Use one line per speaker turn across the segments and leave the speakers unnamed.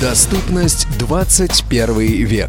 Доступность 21 век.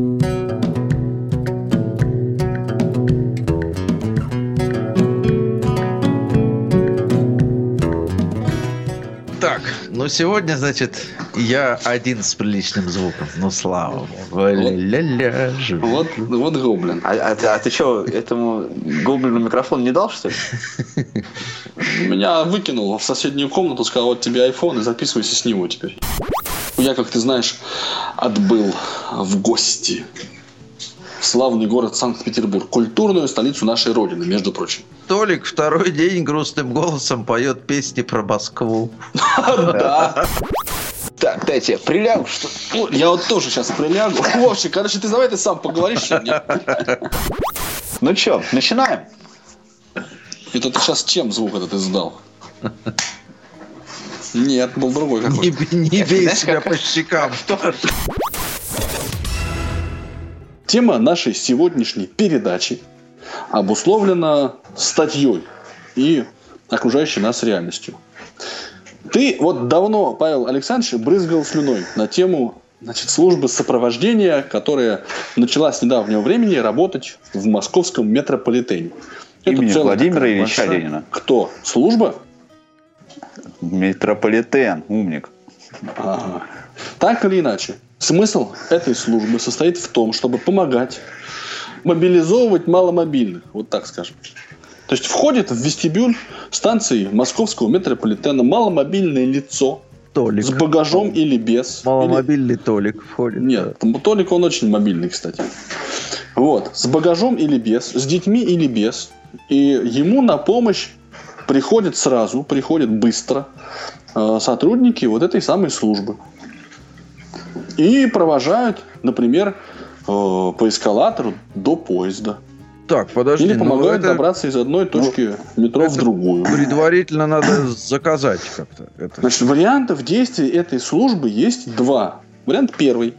Ну сегодня, значит, я один с приличным звуком. Ну, слава богу. Ля-ля.
Вот, вот гоблин. А, а ты- а ты что, этому гоблину микрофон не дал, что ли?
Меня выкинул в соседнюю комнату, сказал, вот тебе iPhone, и записывайся с него теперь. Я, как ты знаешь, отбыл в гости славный город Санкт-Петербург, культурную столицу нашей Родины, между прочим.
Толик второй день грустным голосом поет песни про Москву.
Да.
Так, дайте я прилягу, что
Ну, Я вот тоже сейчас прилягу. Вовчик, короче, ты давай ты сам поговоришь сегодня.
Ну что, начинаем?
Это ты сейчас чем звук этот издал? Нет, был другой
Не,
какой-то.
не бей
Знаешь,
себя
как-
по щекам.
Тема нашей сегодняшней передачи обусловлена статьей и окружающей нас реальностью. Ты вот давно, Павел Александрович, брызгал слюной на тему значит, службы сопровождения, которая начала с недавнего времени работать в московском метрополитене.
Имени
целая
Владимира Ильича
большая-
Ленина.
Кто? Служба?
Метрополитен, умник.
Ага. Так или иначе, смысл этой службы состоит в том, чтобы помогать мобилизовывать маломобильных, вот так скажем. То есть входит в вестибюль станции московского метрополитена маломобильное лицо
Толик.
с багажом или без.
Маломобильный Толик входит.
Или- Нет, там Толик он очень мобильный, кстати. Вот, с багажом или без, с детьми или без. И ему на помощь приходят сразу, приходят быстро э, сотрудники вот этой самой службы. И провожают, например, э, по эскалатору до поезда.
Так, подожди.
Или
ну
помогают
это
добраться из одной точки метро в другую.
Предварительно надо заказать как-то. Это.
Значит, вариантов действий этой службы есть два. Вариант первый.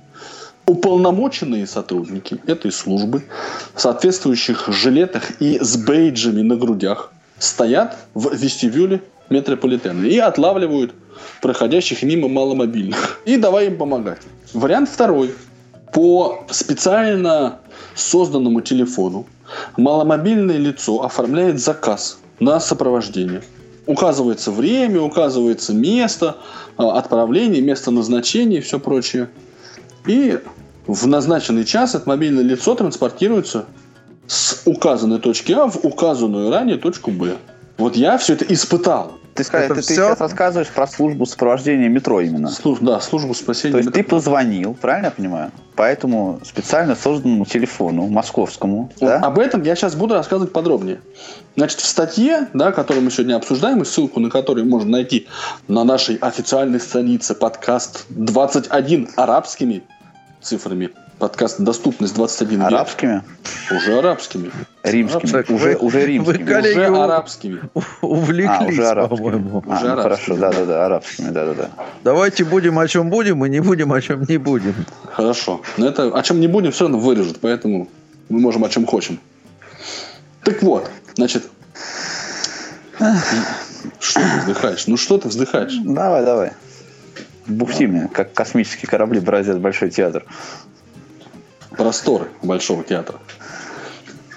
Уполномоченные сотрудники этой службы в соответствующих жилетах и с бейджами на грудях стоят в вестибюле метрополитена и отлавливают проходящих мимо маломобильных. И давай им помогать. Вариант второй. По специально созданному телефону маломобильное лицо оформляет заказ на сопровождение. Указывается время, указывается место а, отправления, место назначения и все прочее. И в назначенный час это мобильное лицо транспортируется с указанной точки А в указанную ранее точку Б. Вот я все это испытал.
Ты, ска-
Это
ты- ты
всё?
сейчас рассказываешь про службу сопровождения метро именно.
Служ- да, службу спасения.
То есть ты позвонил, правильно я понимаю? По этому специально созданному телефону, московскому,
Вот
да?
Об этом я сейчас буду рассказывать подробнее. Значит, в статье, да, которую мы сегодня обсуждаем, и ссылку на которую можно найти на нашей официальной странице подкаст 21 арабскими цифрами. Подкаст «Доступность 21 век».
Арабскими,
Уже арабскими.
римскими,
Так
уже,
вы-
уже
вы
римскими.
коллеги,
Уже арабскими.
Увлеклись,
А, уже арабскими.
по-моему.
А,
уже
ну,
арабскими,
хорошо,
да.
да-да-да, арабскими, да-да-да.
Давайте будем о чем будем и не будем о чем не будем.
Хорошо. Но это о чем не будем, все равно вырежут, поэтому мы можем о чем хочем. Так вот, значит. Что ты вздыхаешь? Ну что ты вздыхаешь?
Давай, давай. Бухти мне, как космические корабли бороздят большой театр.
Просторы Большого театра.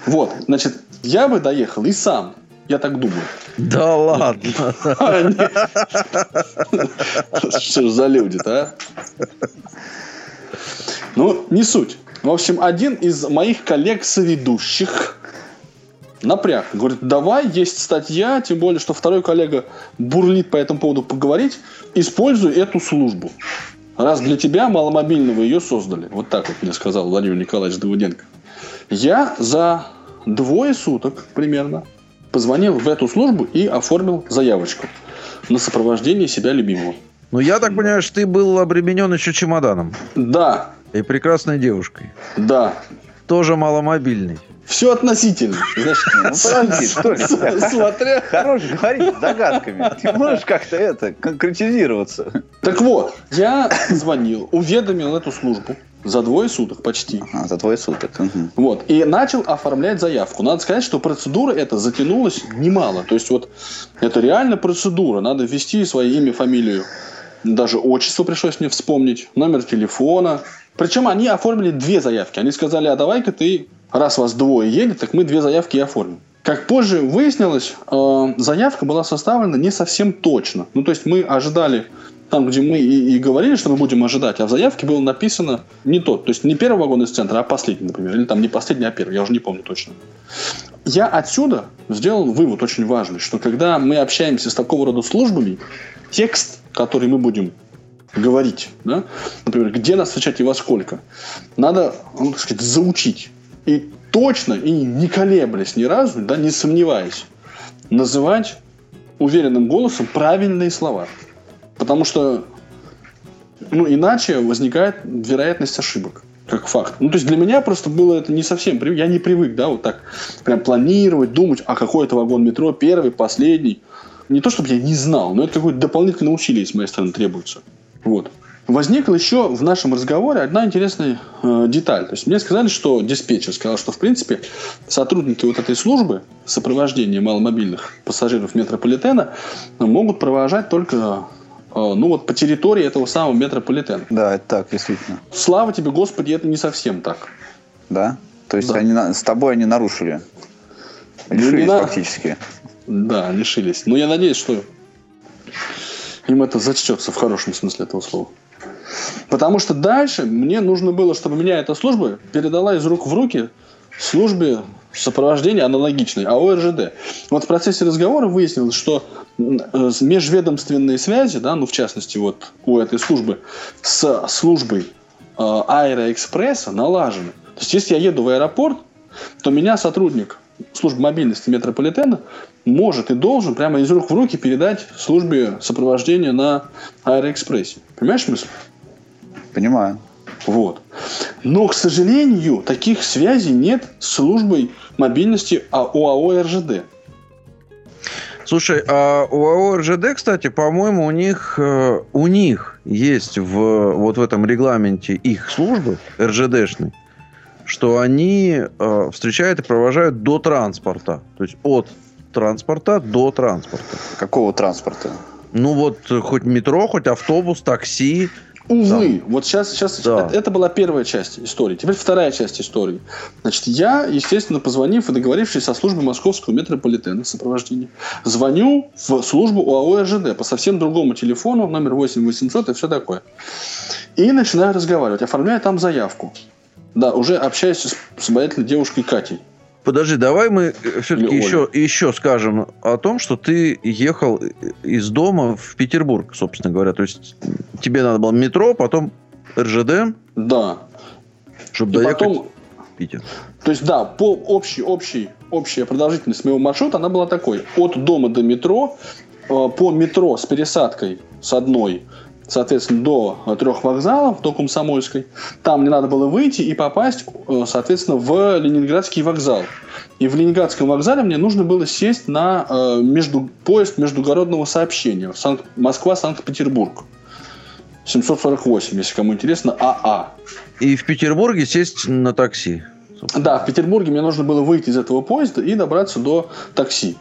Вот, значит, я бы доехал и сам. Я так думаю.
Да ладно.
Что ж за люди-то, а? Ну, не суть. В общем, один из моих коллег-соведущих напряг. Говорит, давай, есть статья, тем более, что второй коллега бурлит по этому поводу поговорить. Используй эту службу. Раз для тебя маломобильного ее создали. Вот так вот мне сказал Владимир Николаевич Давыденко. Я за двое суток примерно позвонил в эту службу и оформил заявочку на сопровождение себя любимого.
Ну, я так понимаю, что ты был обременен еще чемоданом.
Да,
И прекрасной девушкой.
Да.
Тоже маломобильный.
Все относительно. Знаешь,
Ну, подожди, Толик,
с- смотря...
Хорош говорить загадками. Ты можешь как-то это, конкретизироваться.
Так вот, я звонил, уведомил эту службу за двое суток почти.
А, за твой суток. Мгм.
Вот. И начал оформлять заявку. Надо сказать, что процедура эта затянулась немало. То есть вот это реально процедура. Надо ввести свое имя, фамилию. Даже отчество пришлось мне вспомнить. Номер телефона. Причем они оформили две заявки. Они сказали, а давай-ка ты, раз вас двое едет, так мы две заявки и оформим. Как позже выяснилось, э, заявка была составлена не совсем точно. Ну, то есть мы ожидали там, где мы и, и говорили, что мы будем ожидать, а в заявке было написано не тот. То есть не первый вагон из центра, а последний, например. Или там не последний, а первый. Я уже не помню точно. Я отсюда сделал вывод очень важный, что когда мы общаемся с такого рода службами, текст, который мы будем говорить, да, например, где нас встречать и во сколько, надо, ну, так сказать, заучить. И точно, и не колеблясь ни разу, да, не сомневаясь, называть уверенным голосом правильные слова. Потому что ну, иначе возникает вероятность ошибок как факт. Ну, то есть для меня просто было это не совсем. Я не привык, да, вот так прям планировать, думать, а какой это вагон метро, первый, последний. Не то, чтобы я не знал, но это какое-то дополнительное усилие с моей стороны требуется. Вот. Возникла еще в нашем разговоре одна интересная э, деталь. То есть мне сказали, что диспетчер сказал, что в принципе сотрудники вот этой службы сопровождения маломобильных пассажиров метрополитена могут провожать только э, ну вот по территории этого самого метрополитена.
Да, это так, действительно.
Слава тебе, Господи, это не совсем так.
Да? То есть
Да.
они с тобой они нарушили.
Ну,
Лишились
на-
фактически.
Да, лишились. Но я надеюсь, что им это зачтется в хорошем смысле этого слова. Потому что дальше мне нужно было, чтобы меня эта служба передала из рук в руки службе сопровождения аналогичной, АО РЖД. Вот в процессе разговора выяснилось, что э, межведомственные связи, да, ну в частности вот у этой службы с службой э, Аэроэкспресса налажены. То есть если я еду в аэропорт, то меня сотрудник службы мобильности метрополитена может и должен прямо из рук в руки передать службе сопровождения на Аэроэкспрессе. Понимаешь смысл?
Понимаю.
Вот. Но, к сожалению, таких связей нет с службой мобильности А- ОАО РЖД.
Слушай, а у АО РЖД, кстати, по-моему, у них, э, у них есть в, вот в этом регламенте их службы, РЖДшной, что они э, встречают и провожают до транспорта. То есть от транспорта до транспорта.
Какого транспорта?
Ну вот, хоть метро, хоть автобус, такси.
Увы, вот сейчас, сейчас
Да.
это, это была первая часть истории. Теперь вторая часть истории. Значит, я, естественно, позвонив и договорившись со службой московского метрополитена сопровождения, звоню в службу ОАО РЖД по совсем другому телефону, номер 8 800 и все такое. И начинаю разговаривать, оформляю там заявку. Да, уже общаюсь с, с обаятельной девушкой Катей.
Подожди, давай мы все-таки
Или
еще, еще скажем о том, что ты ехал из дома в Петербург, собственно говоря. То есть тебе надо было метро, потом РЖД,
Да.
чтобы
И
доехать
потом
в Питер.
То есть, да, по общей, общей, общая продолжительность моего маршрута, она была такой. От дома до метро, э, по метро с пересадкой с одной, соответственно, до трех вокзалов, до Комсомольской. Там мне надо было выйти и попасть, э, соответственно, в Ленинградский вокзал. И в Ленинградском вокзале мне нужно было сесть на э, между, поезд междугородного сообщения Санкт- Москва-Санкт-Петербург. 748, если кому интересно, АА.
И в Петербурге сесть на такси. собственно.
Да, в Петербурге мне нужно было выйти из этого поезда и добраться до такси.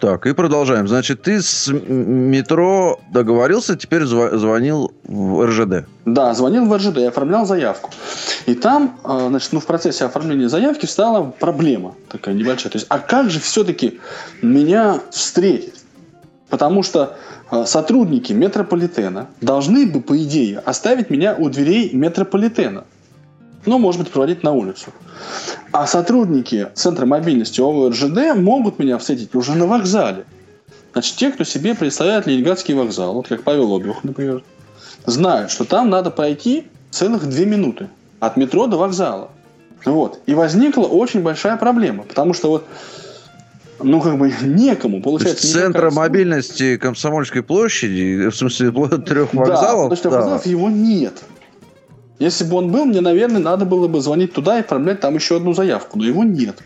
Так, и продолжаем. Значит, ты с метро договорился, теперь зва- звонил в РЖД.
Да, звонил в РЖД и оформлял заявку. И там, э, значит, ну, в процессе оформления заявки встала проблема такая небольшая. То есть, а как же все-таки меня встретить? Потому что э, сотрудники метрополитена должны бы, по идее, оставить меня у дверей метрополитена. Ну, может быть, проводить на улицу. А сотрудники Центра мобильности ОВО РЖД могут меня встретить уже на вокзале. Значит, те, кто себе представляет Ленинградский вокзал, вот как Павел Обиух, например, знают, что там надо пройти целых две минуты от метро до вокзала. Вот. И возникла очень большая проблема, потому что вот ну, как бы некому,
То
получается.
есть центра
такая-
мобильности Комсомольской площади, в смысле трех
Да,
вокзалов,
потому что
да.
вокзалов его нет. Если бы он был, мне, наверное, надо было бы звонить туда и оформлять там еще одну заявку, но его нет.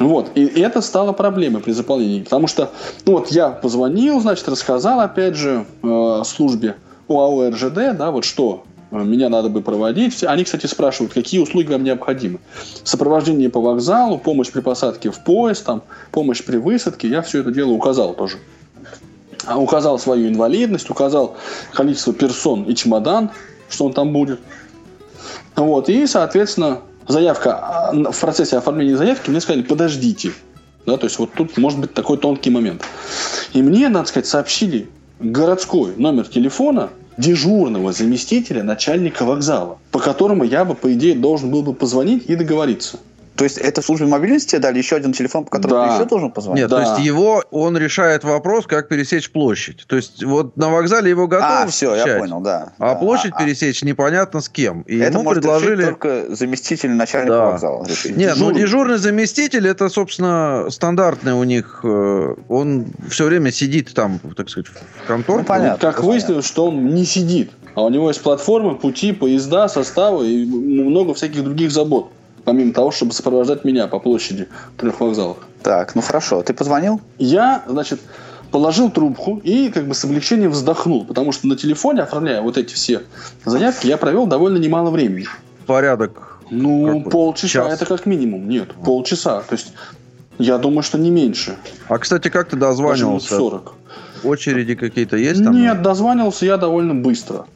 Вот, и это стало проблемой при заполнении, потому что, ну вот я позвонил, значит, рассказал, опять же, э, службе ОАО РЖД, да, вот что э, меня надо бы проводить. Они, кстати, спрашивают, какие услуги вам необходимы. Сопровождение по вокзалу, помощь при посадке в поезд, там, помощь при высадке. Я все это дело указал тоже. А Указал свою инвалидность, указал количество персон и чемодан, что он там будет. Вот, и, соответственно, заявка, а, в процессе оформления заявки мне сказали, подождите. Да, то есть вот тут может быть такой тонкий момент. И мне, надо сказать, сообщили городской номер телефона дежурного заместителя начальника вокзала, по которому я бы, по идее, должен был бы позвонить и договориться.
То есть это службе мобильности дали еще один телефон, по которому
Да.
ты еще должен позвонить?
Нет,
Да.
то есть его, он решает вопрос, как пересечь площадь. То есть вот на вокзале его готовы
а, все, я
встречать,
понял, да.
А
Да.
площадь
А-
пересечь непонятно с кем. И
Это
ему
может
предложили...
только заместитель начальника
Да.
вокзала. решить.
Нет, ну
Дежурный.
заместитель это, собственно, стандартный у них. э, Он все время сидит там, так сказать, в конторке.
Ну, понятно.
как выяснилось, что он не сидит, а у него есть платформы, пути, поезда, составы и много всяких других забот. Помимо того, чтобы сопровождать меня по площади трех вокзалов.
Так, ну хорошо. Ты позвонил?
Я, значит, положил трубку и как бы с облегчением вздохнул, потому что на телефоне, оформляя вот эти все заявки, я провел довольно немало времени.
Порядок.
Ну,
Как
полчаса
час?
это как минимум. Нет, полчаса. То есть, я думаю, что не меньше.
А, кстати, как ты дозванивался?
40.
Очереди какие-то есть там?
Нет, дозванивался я довольно быстро.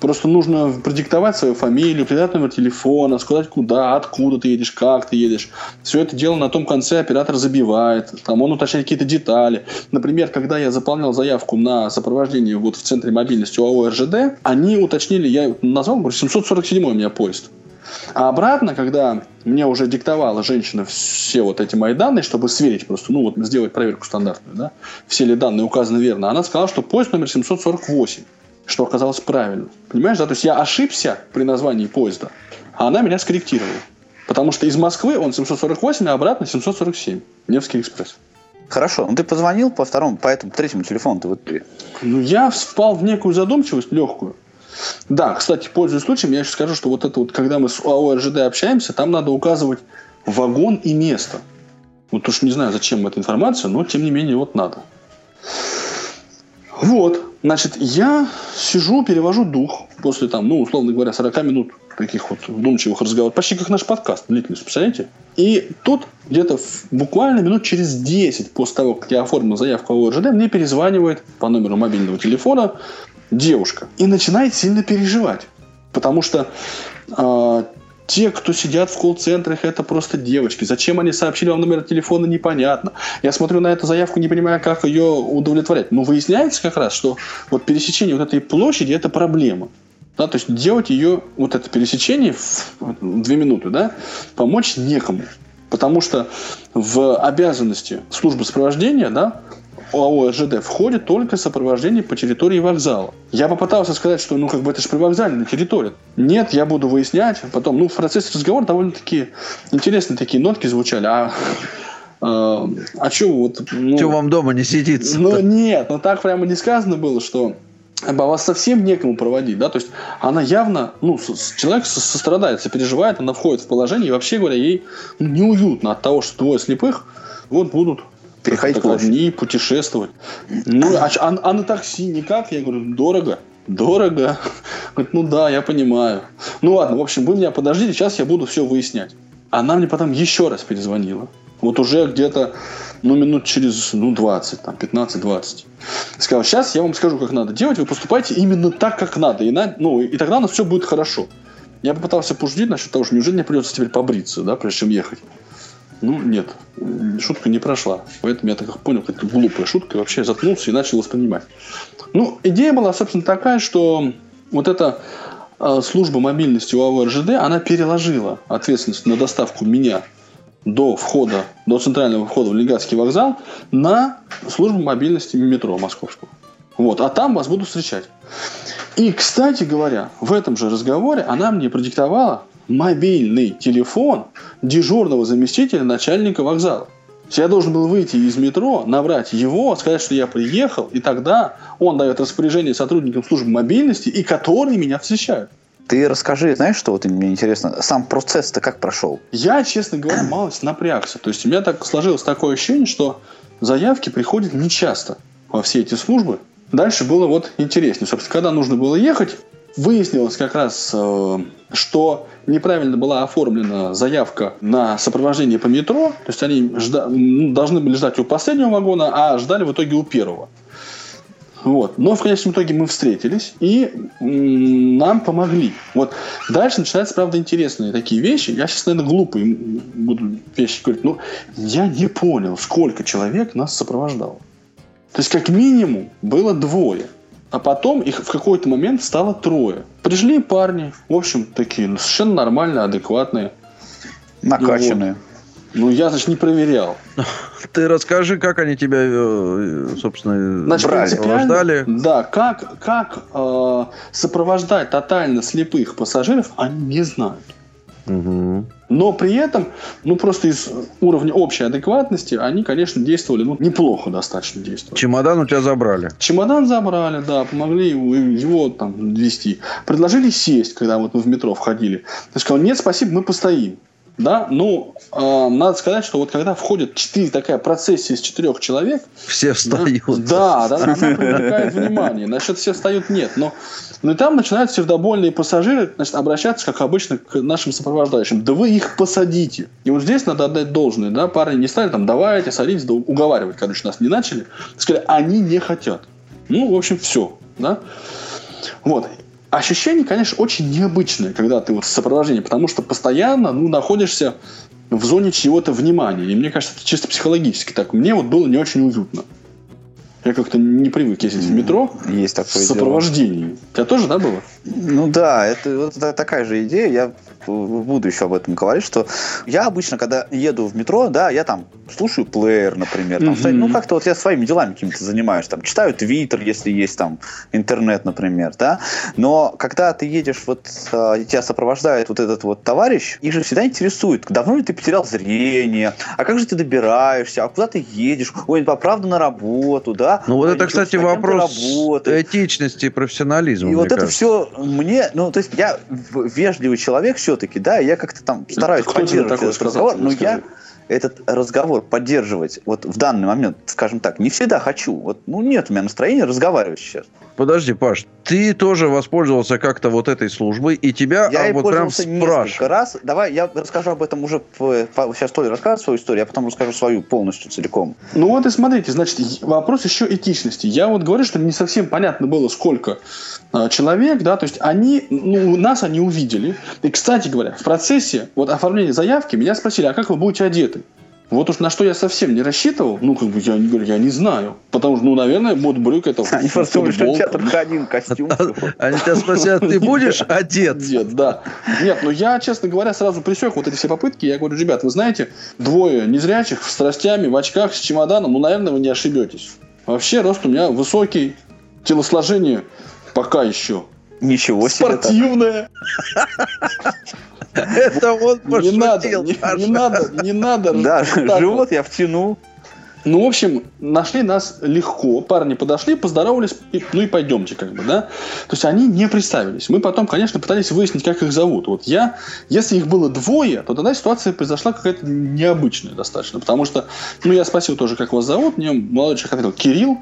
Просто нужно продиктовать свою фамилию, передать номер телефона, сказать куда, откуда ты едешь, как ты едешь. Все это дело на том конце оператор забивает. Там он уточняет какие-то детали. Например, когда я заполнял заявку на сопровождение вот в центре мобильности ОАО РЖД, они уточнили, я назвал, говорю, 747 у меня поезд. А обратно, когда мне уже диктовала женщина все вот эти мои данные, чтобы сверить просто, ну вот сделать проверку стандартную, да, все ли данные указаны верно, она сказала, что поезд номер 748, что оказалось правильно. Понимаешь, да, то есть я ошибся при названии поезда, а она меня скорректировала. Потому что из Москвы он 748, а обратно 747. Невский экспресс.
Хорошо. Ну ты позвонил по второму, по этому третьему телефону ты в итоге.
Ну, я впал в некую задумчивость легкую. Да, кстати, пользуясь случаем, я еще скажу, что вот это вот, когда мы с ОАО РЖД общаемся, там надо указывать вагон и место. Вот уж не знаю, зачем эта информация, но тем не менее вот надо. Вот, значит, я сижу, перевожу дух после там, ну, условно говоря, 40 минут таких вот вдумчивых разговоров, почти как наш подкаст, длительность, представляете? И тут где-то буквально минут через 10 после того, как я оформил заявку в ОРЖД, мне перезванивает по номеру мобильного телефона девушка и начинает сильно переживать. Потому что а, те, кто сидят в колл-центрах, это просто девочки. Зачем они сообщили вам номер телефона, непонятно. Я смотрю на эту заявку, не понимаю, как ее удовлетворять. Но выясняется как раз, что вот пересечение вот этой площади – это проблема. Да, то есть делать ее, вот это пересечение в две минуты, да, помочь некому. Потому что в обязанности службы сопровождения, да, ОАО РЖД входит только сопровождение по территории вокзала. Я попытался сказать, что ну как бы это же привокзальная территория. Нет, я буду выяснять. Потом, ну в процессе разговора довольно-таки интересные такие нотки звучали. А, а, а что вот... Ну,
Чего вам дома не сидится?
ну нет, ну так прямо не сказано было, что а вас совсем некому проводить, да, то есть она явно, ну, человек со- сострадает, переживает, она входит в положение, и вообще говоря, ей ну, неуютно от того, что двое слепых вот будут
Переходить
так одни путешествовать. Ну, а, а- а на такси никак? Я говорю, дорого. Дорого. Говорит, ну да, я понимаю. Ну ладно, в общем, вы меня подождите, сейчас я буду все выяснять. Она мне потом еще раз перезвонила. Вот уже где-то, ну, минут через, ну, 20, там, 15-20. Сказал, сейчас я вам скажу, как надо делать, вы поступайте именно так, как надо. И, на- ну, и тогда у нас все будет хорошо. Я попытался пошутить насчет того, что неужели мне придется теперь побриться, да, прежде чем ехать. Ну, нет, шутка не прошла. Поэтому я так понял, как глупая шутка, вообще заткнулся и начал воспринимать. Ну, идея была, собственно, такая, что вот эта э, служба мобильности УАВ РЖД, она переложила ответственность на доставку меня до входа, до центрального входа в Ленинградский вокзал на службу мобильности метро московского. Вот, а там вас будут встречать. И, кстати говоря, в этом же разговоре она мне продиктовала мобильный телефон дежурного заместителя начальника вокзала. Я должен был выйти из метро, набрать его, сказать, что я приехал, и тогда он дает распоряжение сотрудникам службы мобильности, и которые меня встречают.
Ты расскажи, знаешь, что вот мне интересно, сам процесс-то как прошел?
Я, честно говоря, малость напрягся. То есть у меня так сложилось такое ощущение, что заявки приходят нечасто во все эти службы. Дальше было вот интереснее. Собственно, когда нужно было ехать, выяснилось как раз, э, что неправильно была оформлена заявка на сопровождение по метро. То есть они жда- ну, должны были ждать у последнего вагона, а ждали в итоге у первого. Вот. Но в конечном итоге мы встретились и нам помогли. Вот. Дальше начинаются, правда, интересные такие вещи. Я сейчас, наверное, глупые буду вещи говорить, но я не понял, сколько человек нас сопровождало. То есть, как минимум, было двое. А потом их в какой-то момент стало трое. Пришли парни, в общем, такие ну, совершенно нормальные, адекватные.
Накачанные.
Ну, я, значит, не проверял.
Ты расскажи, как они тебя, э, собственно,
Значит,
брали, сопровождали.
Да, как, как э, сопровождать тотально слепых пассажиров, они не знают. Но при этом, ну просто из уровня общей адекватности, они, конечно, действовали, ну, неплохо достаточно действовали.
Чемодан у тебя забрали.
Чемодан забрали, да, помогли его, его там вести. Предложили сесть, когда вот мы в метро входили. Я сказал, нет, спасибо, мы постоим. Да, ну, э, надо сказать, что вот когда входит четыре, такая процессия из четырех человек,
Все встают.
да, да, она привлекает внимание. Насчет все встают нет. Но, но и там начинают сердобольные пассажиры значит, обращаться, как обычно, к нашим сопровождающим. Да вы их посадите. И вот здесь надо отдать должное. Да? Парни не стали там, давайте, садитесь, да уговаривать, короче, нас не начали. Сказали, они не хотят. Ну, в общем, все. Да? Вот. Ощущение, конечно, очень необычное, когда ты вот в сопровождении, потому что постоянно ну, находишься в зоне чьего-то внимания. И мне кажется, это чисто психологически так. Мне вот было не очень уютно. Я как-то не привык ездить в метро
Есть
в
такое дело.
сопровождении. У тебя тоже, да, было?
Ну да, это вот та- такая же идея. Я буду еще об этом говорить, что я обычно, когда еду в метро, да, я там слушаю плеер, например, там, что- ну как-то вот я своими делами какими-то занимаюсь, там читаю твиттер, если есть там интернет, например, да. Но когда ты едешь, вот а, тебя сопровождает вот этот вот товарищ, их же всегда интересует, давно ли ты потерял зрение, а как же ты добираешься, а куда ты едешь, ой, по правду на работу, да.
Ну вот
Ой,
это,
ничего
кстати,
а
вопрос этичности и профессионализма.
И вот это
кажется.
все мне, ну, то есть я вежливый человек все-таки, да, я как-то там стараюсь
Кто
поддерживать этот
сказал,
разговор, но я этот разговор поддерживать вот в данный момент, скажем так, не всегда хочу. Вот, ну, нет у меня настроения разговаривать сейчас.
Подожди, Паш, ты тоже воспользовался как-то вот этой службой, и тебя
Я
а,
и
вот прям спрашивают.
раз. Давай я расскажу об этом уже. сейчас Толя расскажет свою историю, я потом расскажу свою полностью целиком.
Ну вот и смотрите, значит, вопрос еще этичности. Я вот говорю, что не совсем понятно было, сколько а, человек, да, то есть они, ну, нас они увидели. И, кстати говоря, в процессе вот оформления заявки меня спросили, а как вы будете одеты? Вот уж на что я совсем не рассчитывал, ну, как бы я не говорю, я не знаю. Потому что, ну, наверное, вот брюк это
Они просто думали, что у тебя только один костюм.
Они тебя спросят, ты будешь одет?
Нет, да. Нет, ну я, честно говоря, сразу пресек вот эти все попытки. Я говорю, ребят, вы знаете, двое незрячих с страстями, в очках, с чемоданом, ну, наверное, вы не ошибетесь. Вообще, рост у меня высокий, телосложение пока еще.
Ничего себе. так.
Спортивное.
Это он
Не надо,
пошутил,
не,
Паша.
не надо, не надо.
Да,
вот.
живот я втянул.
Ну, в общем, нашли нас легко. Парни подошли, поздоровались, и, ну и пойдемте, как бы, да. То есть они не представились. Мы потом, конечно, пытались выяснить, как их зовут. Вот я, если их было двое, то тогда ситуация произошла какая-то необычная достаточно. Потому что, ну, я спросил тоже, как вас зовут. Мне молодой человек ответил, Кирилл.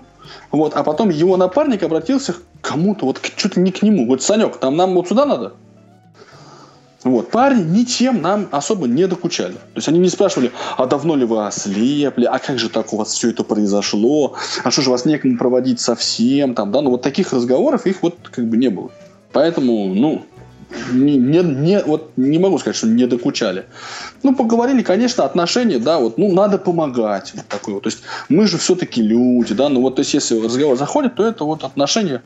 Вот, а потом его напарник обратился кому-то, вот ли не к нему. Вот, Санек, там нам вот сюда надо? Вот. Парни ничем нам особо не докучали. То есть они не спрашивали, а давно ли вы ослепли, а как же так у вас все это произошло, а что же вас некому проводить совсем, там, да, ну вот таких разговоров их вот как бы не было. Поэтому, ну, не, не, не- вот не могу сказать, что не докучали. Ну, поговорили, конечно, отношения, да, вот, ну, надо помогать. Вот такое вот. То есть мы же все-таки люди, да, ну вот, то есть если разговор заходит, то это вот отношения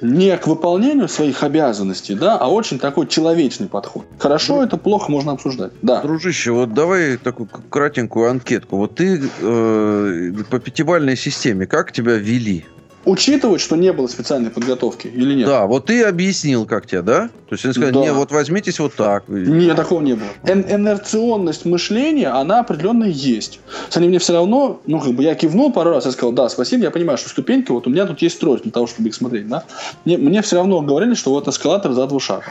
не к выполнению своих обязанностей, да, а очень такой человечный подход. Хорошо это, плохо можно обсуждать. Да.
Дружище, вот давай такую кратенькую анкетку. Вот ты э, по пятибалльной системе как тебя вели?
Учитывать, что не было специальной подготовки или нет?
Да, вот ты объяснил, как тебя, да? То есть они сказали,
Да.
не, вот возьмитесь вот так.
Нет, такого не было. Эн- инерционность мышления, она определенно есть. Они мне все равно, ну, как бы я кивнул пару раз, я сказал, да, спасибо, я понимаю, что ступеньки, вот у меня тут есть трос для того, чтобы их смотреть, да. Мне, мне все равно говорили, что вот эскалатор за два шага.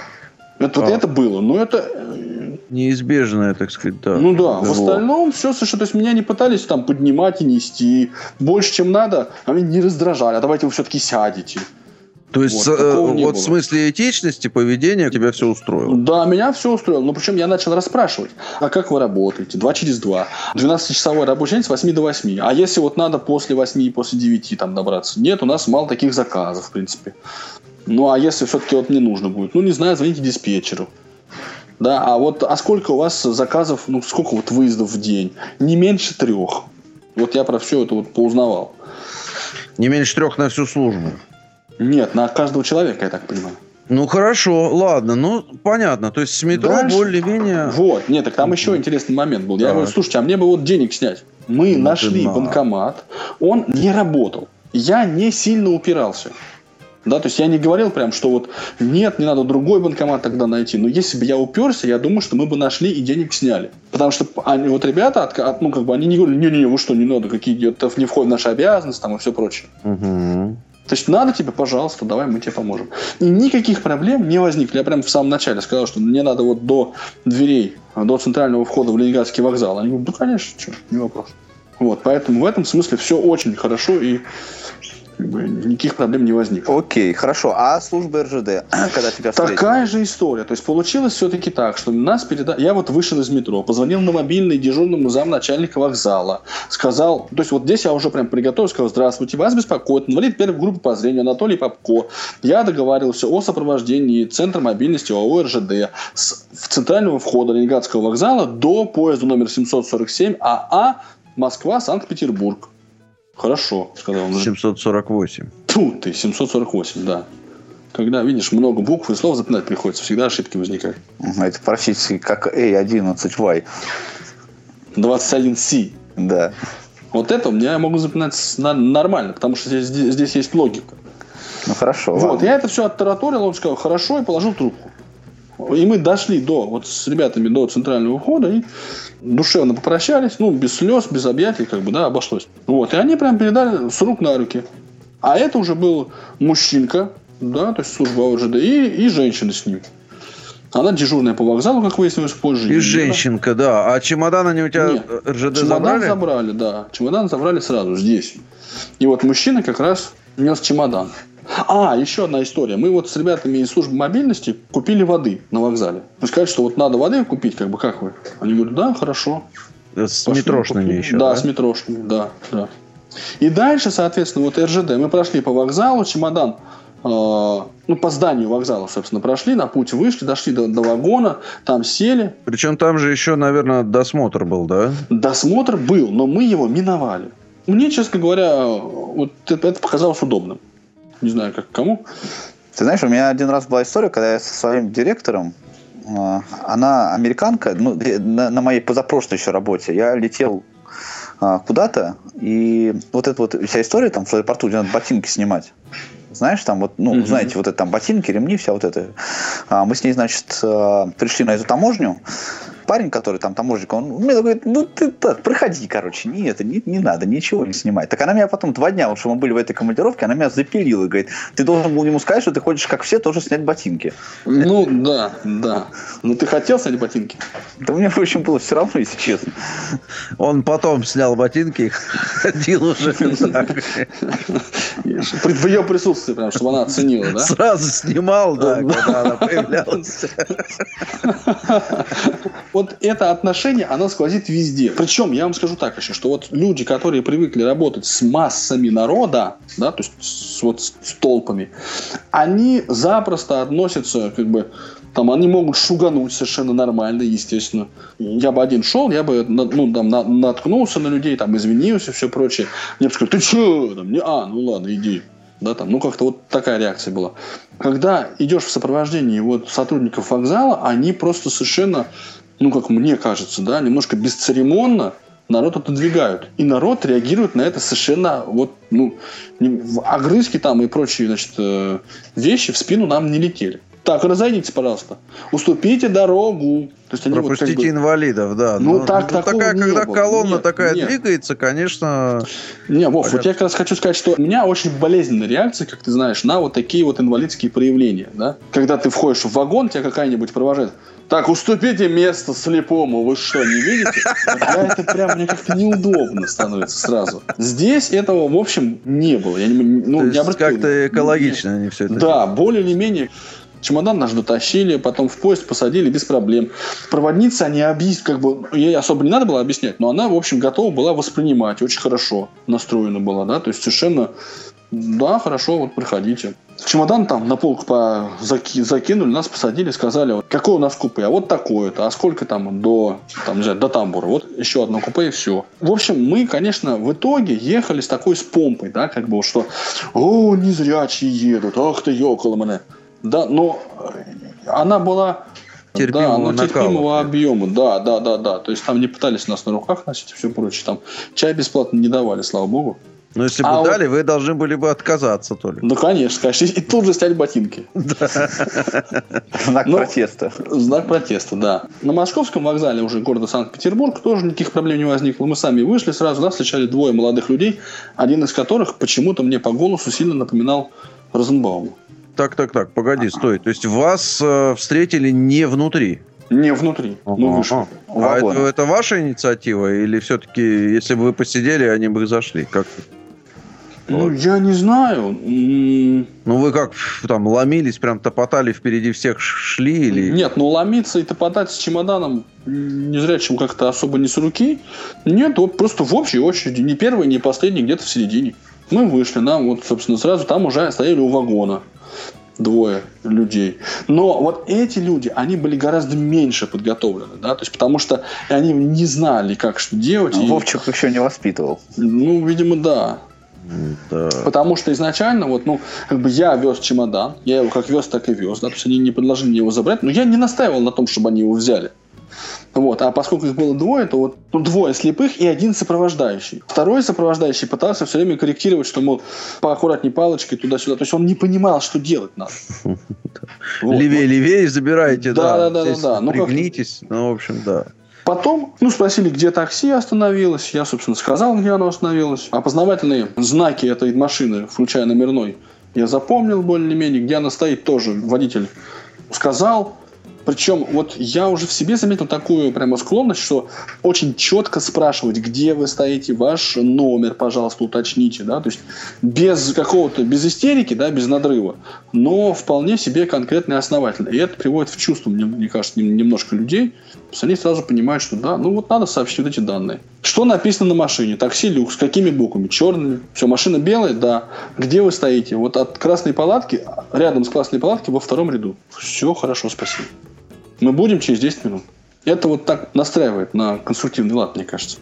Это, вот
А.
это было, но это...
Неизбежное, так сказать, да.
Ну да, в
Зло.
остальном все совершенно... То есть меня не пытались там поднимать и нести больше, чем надо, а меня не раздражали. А давайте вы все-таки сядете.
То есть,
Вот,
э, вот в смысле этичности поведения тебя все устроило.
Да, меня все устроило. Но причем я начал расспрашивать, а как вы работаете? Два через два. 12-часовой рабочий день с 8 до 8. А если вот надо после 8 и после 9 там добраться? Нет, у нас мало таких заказов, в принципе. Ну, а если все-таки вот мне нужно будет? Ну, не знаю, звоните диспетчеру. Да, а вот, а сколько у вас заказов, ну, сколько вот выездов в день? Не меньше трех. Вот я про все это вот поузнавал.
Не меньше трех на всю службу.
Нет, на каждого человека, я так понимаю.
Ну хорошо, ладно, ну понятно. То есть с метро
Дальше.
более-менее.
Вот, нет, так там еще интересный момент был. Я
Так.
говорю, слушайте, а мне бы вот денег снять. Мы
Ну,
нашли
на.
банкомат, он не работал. Я не сильно упирался. Да, то есть я не говорил прям, что вот нет, не надо другой банкомат тогда найти. Но если бы я уперся, я думаю, что мы бы нашли и денег сняли. Потому что они, вот ребята, от- от- ну, как бы они не говорили, не-не-не, вы что, не надо, какие это не входит в наши обязанности там и все прочее.
Мгм.
То есть надо тебе, пожалуйста, давай мы тебе поможем. И никаких проблем не возникли. Я прям в самом начале сказал, что мне надо вот до дверей, до центрального входа в Ленинградский вокзал. Они говорят, да, конечно, что, не вопрос. Вот, поэтому в этом смысле все очень хорошо и как бы, никаких проблем не возникло.
Окей, хорошо. А служба РЖД, когда тебя встретили?
Такая же история. То есть получилось все-таки так, что нас передали... Я вот вышел из метро, позвонил на мобильный дежурному замначальника вокзала, сказал... То есть вот здесь я уже прям приготовил, сказал, здравствуйте, вас беспокоит инвалид первой группы по зрению Анатолий Попко. Я договаривался о сопровождении Центра мобильности ОАО РЖД с центрального входа Ленинградского вокзала до поезда номер 747 АА Москва-Санкт-Петербург. Хорошо, сказал он.
748.
Тьфу ты, 748, да. Когда, видишь, много букв и слов запоминать приходится, всегда ошибки возникают.
Это практически как A11Y.
21C.
Да.
Вот это у меня я могу запоминать нормально, потому что здесь, здесь, здесь есть логика.
Ну хорошо.
Вот,
ладно.
я это все оттараторил, он сказал, хорошо, и положил трубку. И мы дошли до, вот с ребятами до центрального входа и душевно попрощались, ну, без слез, без объятий, как бы, да, обошлось. Вот, и они прям передали с рук на руки. А это уже был мужчинка, да, то есть служба ОЖД, и, и женщина с ним. Она дежурная по вокзалу, как выяснилось позже.
И женщинка, да. А чемодан они у тебя
Нет.
РЖД
Чемодан
забрали?
забрали, да. Чемодан забрали сразу, здесь. И вот мужчина как раз нес чемодан. А, еще одна история. Мы вот с ребятами из службы мобильности купили воды на вокзале. Мы сказали, что вот надо воды купить, как бы как вы? Они говорят, да, хорошо.
Э, С
Пошли,
метрошными
купили.
еще,
да?
да?
с метрошными, да, да. И дальше, соответственно, вот РЖД. Мы прошли по вокзалу, чемодан, э, ну, по зданию вокзала, собственно, прошли, на путь вышли, дошли до, до вагона, там сели.
Причем там же еще, наверное, досмотр был, да?
Досмотр был, но мы его миновали. Мне, честно говоря, вот это, это показалось удобным. Не знаю, как кому.
Ты знаешь, у меня один раз была история, когда я со своим директором, э, она американка, ну, де- на, на моей позапрошлой еще работе, я летел э, куда-то, и вот эта вот вся история там в аэропорту, где надо ботинки снимать. Знаешь, там вот, ну,
Мгм.
знаете, вот это там ботинки, ремни, вся вот это. А, мы с ней, значит, э, пришли на эту таможню. Парень, который там таможник, он мне говорит, ну ты так, проходи, короче, не это, не, не надо, ничего не снимать. Так она меня потом два дня, вот что мы были в этой командировке, она меня запилила и говорит, ты должен был ему сказать, что ты хочешь, как все, тоже снять ботинки.
Ну, да, да. Ну, ты хотел снять ботинки?
Да мне, в общем, было все равно, если честно.
Он потом снял ботинки и ходил уже
В ее присутствии, прям, чтобы она оценила, да?
Сразу снимал, да, когда она появлялась.
Вот это отношение, оно сквозит везде. Причем, я вам скажу так еще, что вот люди, которые привыкли работать с массами народа, да, то есть с, вот с толпами, они запросто относятся, как бы, там, они могут шугануть совершенно нормально, естественно. Я бы один шел, я бы, ну, там, на- наткнулся на людей, там, извинился и все прочее. Мне бы сказали, ты че? Там, не, а, ну ладно, иди. Да, там, ну, как-то вот такая реакция была. Когда идешь в сопровождении вот сотрудников вокзала, они просто совершенно, ну, как мне кажется, да, немножко бесцеремонно народ отодвигают. И народ реагирует на это совершенно вот, ну, огрызки там и прочие, значит, э, вещи в спину нам не летели. так, разойдитесь, пожалуйста. Уступите дорогу.
То есть они Пропустите вот как бы... инвалидов, да.
Ну, ну так, ну, такая,
не когда
было.
колонна нет, такая нет. двигается, конечно...
Не, Вов, понятно. вот я как раз хочу сказать, что у меня очень болезненная реакция, как ты знаешь, на вот такие вот инвалидские проявления, да. Когда ты входишь в вагон, тебя какая-нибудь провожает. Так, уступите место слепому, вы что, не видите? Я это прям, мне как-то неудобно становится сразу. Здесь этого, в общем, не было. Я не, ну,
То есть как-то экологично они все это
Да, делают. более или менее Чемодан наш дотащили, потом в поезд посадили без проблем. Проводница, они объяснили, как бы, ей особо не надо было объяснять, но она, в общем, готова была воспринимать, очень хорошо настроена была, да, то есть совершенно, да, хорошо, вот приходите. Чемодан там на полку по заки, закинули, нас посадили, сказали, вот, какое у нас купе, а вот такое-то, а сколько там до, там, не знаю, до тамбура, вот еще одно купе и все. В общем, мы, конечно, в итоге ехали с такой с помпой, да, как бы, что, о, незрячие едут, ах ты, ёкало меня. Да, но она была
терпимого,
да, терпимого объема, да, да, да, да. То есть там не пытались нас на руках носить и все прочее. Там чай бесплатно не давали, слава богу.
Но если бы а дали, вот... вы должны были бы отказаться только.
Ну, конечно, конечно. И тут же снять ботинки.
Знак протеста.
Знак протеста, да. На московском вокзале уже города Санкт-Петербург тоже никаких проблем не возникло. Мы сами вышли сразу, нас встречали двое молодых людей, один из которых почему-то мне по голосу сильно напоминал Розенбаума.
Так, так, так, погоди, стой. То есть вас э, встретили не внутри?
Не внутри.
Ну, вышли. А это, это ваша инициатива? Или все-таки, если бы вы посидели, они бы зашли? Как?
Ну, вот. я не знаю.
Ну, вы как там ломились, прям топотали впереди всех шли? Или...
Нет, ну ломиться и топотать с чемоданом не зря чем как-то особо не с руки. Нет, вот просто в общей очереди. Не первый, не последний, где-то в середине. Мы вышли, нам вот, собственно, сразу там уже стояли у вагона двое людей. Но вот эти люди, они были гораздо меньше подготовлены, да, то есть потому что они не знали, как что делать. А
и... Вовчик еще не воспитывал.
Ну, видимо, да. Да. Потому что изначально, вот, ну, как бы я вез чемодан, я его как вез, так и вез, да, то есть они не предложили мне его забрать, но я не настаивал на том, чтобы они его взяли. Вот. А поскольку их было двое, то вот ну, двое слепых и один сопровождающий. Второй сопровождающий пытался все время корректировать, что, мол, поаккуратней палочкой туда-сюда. То есть он не понимал, что делать надо.
Левее, левее забирайте,
да. Да, да, да. да.
Ну, пригнитесь, ну, в общем, да.
Потом, ну, спросили, где такси остановилось. Я, собственно, сказал, где оно остановилось. Опознавательные знаки этой машины, включая номерной, я запомнил более-менее, где она стоит тоже. Водитель сказал, причем вот я уже в себе заметил такую прямо склонность, что очень четко спрашивать, где вы стоите, ваш номер, пожалуйста, уточните, да, то есть без какого-то, без истерики, да, без надрыва, но вполне себе конкретно и основательно. И это приводит в чувство, мне, мне кажется, немножко людей, они сразу понимают, что да, ну вот надо сообщить вот эти данные. Что написано на машине? Такси люкс. Какими буквами? Черными. Все, машина белая? Да. Где вы стоите? Вот от красной палатки, рядом с красной палатки во втором ряду. Все хорошо, спасибо. Мы будем через 10 минут. Это вот так настраивает на конструктивный лад, мне кажется.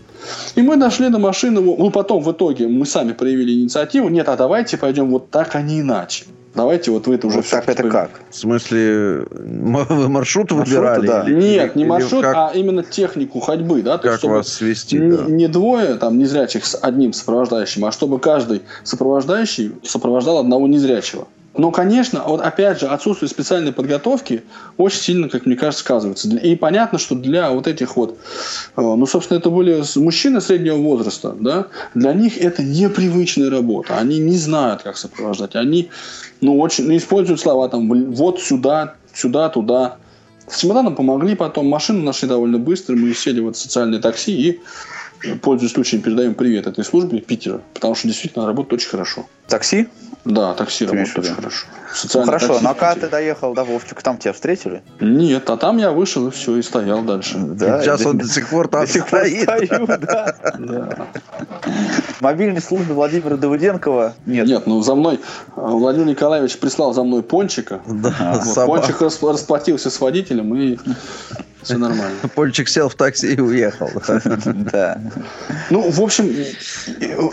И мы дошли до машины. Ну, потом в итоге мы сами проявили инициативу. Нет, а давайте пойдем вот так, а не иначе. Давайте вот вы это уже
вот так это как?
В смысле, вы маршрут выбирали?
Да. Или, Нет, не маршрут, как, а именно технику ходьбы. Да?
То как есть, вас свести?
Не, да. не двое там незрячих с одним сопровождающим, а чтобы каждый сопровождающий сопровождал одного незрячего. Но, конечно, вот опять же, отсутствие специальной подготовки очень сильно, как мне кажется, сказывается. И понятно, что для вот этих вот, э, ну, собственно, это были мужчины среднего возраста, да, для них это непривычная работа. Они не знают, как сопровождать. Они, ну, очень, ну, используют слова там, вот сюда, сюда, туда. С чемоданом помогли потом, машину нашли довольно быстро, мы сели в это социальное такси и пользуясь случаем, передаем привет этой службе Питера, потому что действительно работает очень хорошо.
Такси?
Да, такси работает очень хорошо.
ну, хорошо, но когда ты доехал до Вовчика, там тебя встретили?
Нет, а там я вышел и все, и стоял дальше.
Да, Сейчас он до сих пор там стоит. Стою,
да. Мобильной службы Владимира Давыденкова
нет. Нет, ну за мной Владимир Николаевич прислал за мной пончика. Да, вот, пончик расплатился с водителем и все нормально.
Польчик сел в такси и уехал.
Да.
Ну, в общем,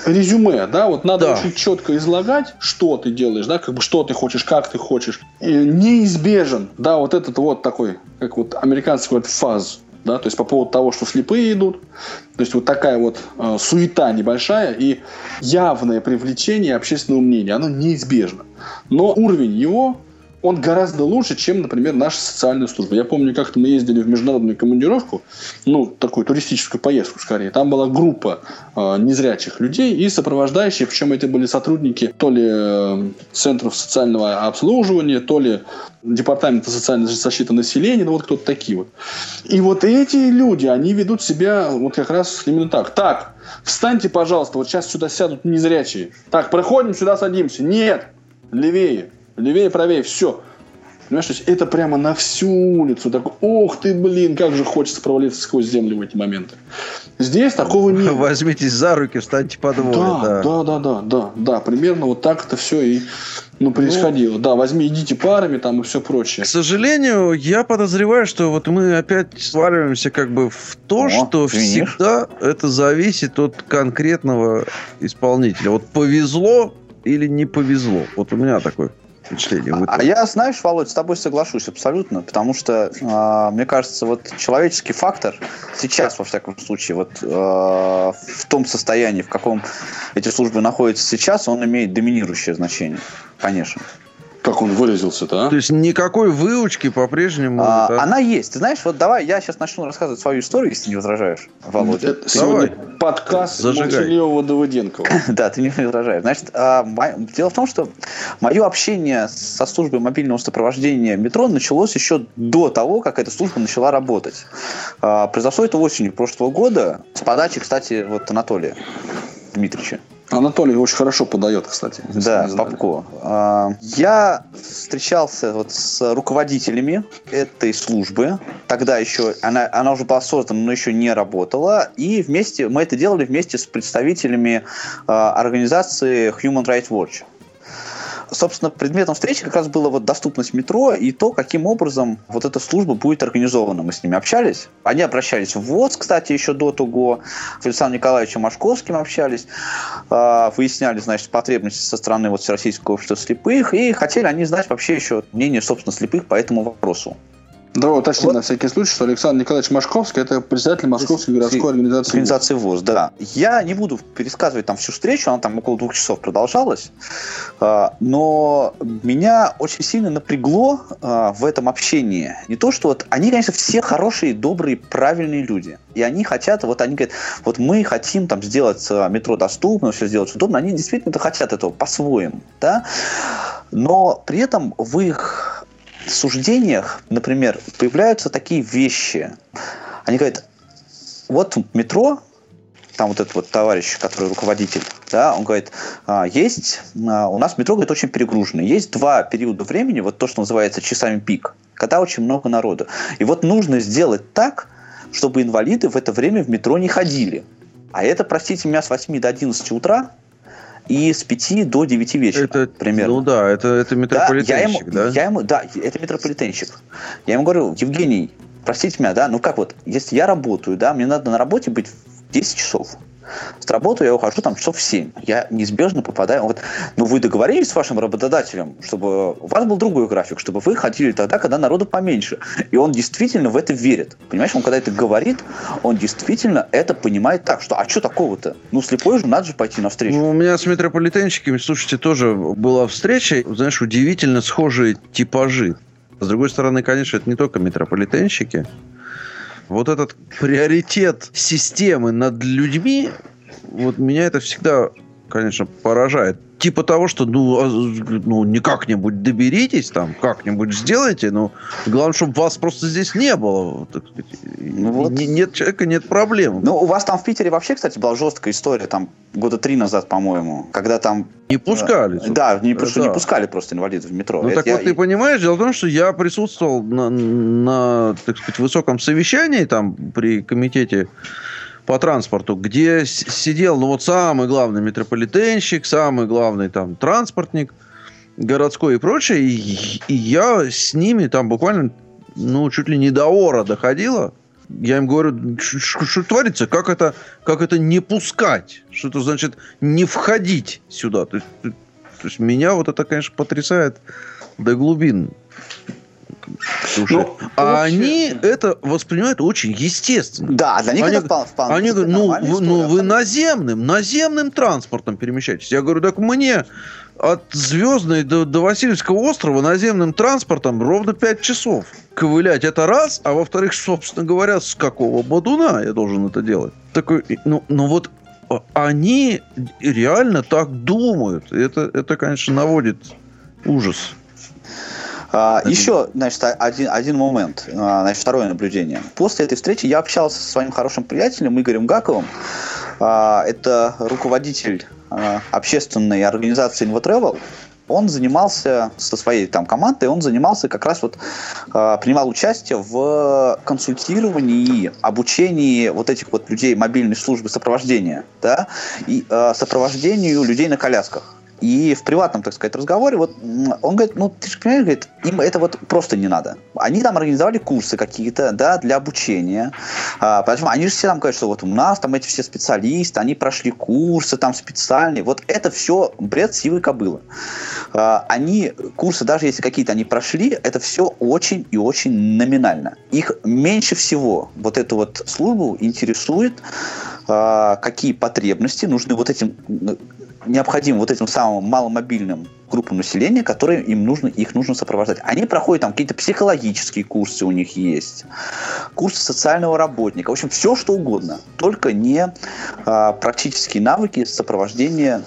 резюме, да, вот надо очень четко излагать, что ты делаешь, да, как бы что ты хочешь, как ты хочешь. Неизбежен, да, вот этот вот такой, как вот американцы говорят, фаз, да, то есть по поводу того, что слепые идут, то есть вот такая вот э, суета небольшая и явное привлечение общественного мнения, оно неизбежно. Но уровень его он гораздо лучше, чем, например, наша социальная служба. Я помню, как-то мы ездили в международную командировку, ну, такую туристическую поездку скорее. Там была группа э, незрячих людей и сопровождающие, причем это были сотрудники то ли э, центров социального обслуживания, то ли департамента социальной защиты населения, ну вот кто-то такие вот. И вот эти люди, они ведут себя вот как раз именно так. Так, встаньте, пожалуйста, вот сейчас сюда сядут незрячие. Так, проходим, сюда садимся. Нет, левее. Левее, правее, все. Понимаешь, то есть это прямо на всю улицу. Так, ох ты, блин, как же хочется провалиться сквозь землю в эти моменты. Здесь такого нет.
Возьмитесь за руки, встаньте по двое.
Да, да, да, да, да, да, примерно вот так это все и ну, происходило. Да, возьми, идите парами там и все прочее.
К сожалению, я подозреваю, что вот мы опять сваливаемся как бы в то,
О,
что
видишь?
всегда это зависит от конкретного исполнителя. Вот повезло или не повезло. Вот у меня такое впечатление. Вот.
А я, знаешь, Володь, с тобой соглашусь абсолютно, потому что, э, мне кажется, вот человеческий фактор сейчас, во всяком случае, вот э, в том состоянии, в каком эти службы находятся сейчас, он имеет доминирующее значение, конечно.
Как он выразился-то, а?
То есть никакой выучки по-прежнему.
А,
да?
Она есть. Ты знаешь, вот давай я сейчас начну рассказывать свою историю, если не возражаешь, Володя.
Это сегодня подкаст
Зажигай.
молчаливого Давыденкова.
Да, ты не возражаешь. Значит, а, мо- дело в том, что мое общение со службой мобильного сопровождения метро началось еще до того, как эта служба начала работать. А, Произошло это осенью прошлого года с подачи, кстати, вот Анатолия Дмитриевича.
Анатолий очень хорошо подает, кстати.
Да. Попко. А, Я встречался вот с руководителями этой службы. Тогда еще она, она уже была создана, но еще не работала. И вместе мы это делали вместе с представителями а, организации Human Rights Watch. Собственно, предметом встречи как раз была вот доступность метро и то, каким образом вот эта служба будет организована. Мы с ними общались. Они обращались в ВОЗ, кстати, еще до того. С Александром Николаевичем Машковским общались. А, Выясняли, значит, потребности со стороны вот Всероссийского общества слепых. И хотели они знать вообще еще мнение, собственно, слепых по этому вопросу.
Давай уточним
Вот.
на всякий случай, что Александр Николаевич Машковский это председатель Московской городской организации.
Организации ВОЗ, да. Я не буду пересказывать там всю встречу, она там около двух часов продолжалась, А, но меня очень сильно напрягло а, в этом общении. Не то, что вот они, конечно, все хорошие, добрые, правильные люди. И они хотят, вот они говорят, вот мы хотим там сделать а, метро доступно, все сделать удобно. Они действительно это хотят этого по-своему, да. Но при этом в их суждениях, например, появляются такие вещи. Они говорят, вот метро, там вот этот вот товарищ, который руководитель, да, он говорит, «А, есть, а, у нас метро, говорит, очень перегружено. Есть два периода времени, вот то, что называется часами пик, когда очень много народу. И вот нужно сделать так, чтобы инвалиды в это время в метро не ходили. А это, простите меня, с 8 до 11 утра и с 5 до 9 вечера
это,
примерно.
Ну да, это, это
Да, я ему,
метрополитенщик, да?
я ему, да, это метрополитенщик. Я ему говорю, Евгений, простите меня, да, ну как вот, если я работаю, да, мне надо на работе быть в 10 часов. С работы я ухожу там часов в 7. Я неизбежно попадаю. Говорит, ну вы договорились с вашим работодателем, чтобы у вас был другой график, чтобы вы ходили тогда, когда народу поменьше. И он действительно в это верит. Понимаешь, он когда это говорит, он действительно это понимает так, что а что такого-то? Ну слепой же, надо же пойти навстречу.
Ну, у меня с метрополитенщиками, слушайте, тоже была встреча. Знаешь, удивительно схожие типажи. С другой стороны, конечно, это не только метрополитенщики. Вот этот приоритет системы над людьми, вот меня это всегда, конечно, поражает. Типа того, что ну, а, ну не как-нибудь доберитесь там, как-нибудь сделайте, но главное, чтобы вас просто здесь не было. так сказать.
Ну вот.
Не- Нет человека, нет проблем.
Ну, у вас там в Питере вообще, кстати, была жесткая история, там года три назад, по-моему, когда там...
не пускали.
э, Да, не,
Да.
не пускали просто инвалидов в метро.
Ну
Это
так
я-
вот ты понимаешь, дело в том, что я присутствовал на, на, так сказать, высоком совещании там при комитете по транспорту, где сидел, ну вот самый главный метрополитенщик, самый главный там транспортник городской и прочее, и, и я с ними там буквально, ну, чуть ли не до ора доходило. Я им говорю, «Ш- ш- что творится, как это, как это не пускать, что это значит не входить сюда. То есть, то есть меня вот это, конечно, потрясает до глубин
Ну,
а
вообще-
они это воспринимают очень естественно.
Да, для них
Они-
это вполне, вполне
Они говорят, ну, вы, ну вы наземным, наземным транспортом перемещаетесь. Я говорю, так мне от Звездной до, до Васильевского острова наземным транспортом ровно 5 часов. Ковылять это раз, а во-вторых, собственно говоря, с какого бодуна я должен это делать? Такой, ну, ну вот а, они реально так думают. Это, это, конечно, наводит ужас.
А, еще, значит, один, один момент, а, значит, второе наблюдение. После этой встречи я общался со своим хорошим приятелем Игорем Гаковым. А, это руководитель а, общественной организации InvoTravel, он занимался со своей там командой, он занимался как раз вот принимал участие в консультировании, обучении вот этих вот людей мобильной службы сопровождения, да, и сопровождению людей на колясках. И в приватном, так сказать, разговоре вот он говорит, ну, ты же понимаешь, говорит, им это вот просто не надо. Они там организовали курсы какие-то, да, для обучения. А, почему? Они же все там говорят, что вот у нас там эти все специалисты, они прошли курсы там специальные. Вот это все бред сивой кобылы. А, они, курсы, даже если какие-то они прошли, это все очень и очень номинально. Их меньше всего вот эту вот службу интересует, а, какие потребности нужны вот этим необходимы вот этим самым маломобильным группам населения, которые им нужно, их нужно сопровождать. Они проходят там какие-то психологические курсы у них есть, курсы социального работника, в общем, все что угодно, только не а, практические навыки сопровождения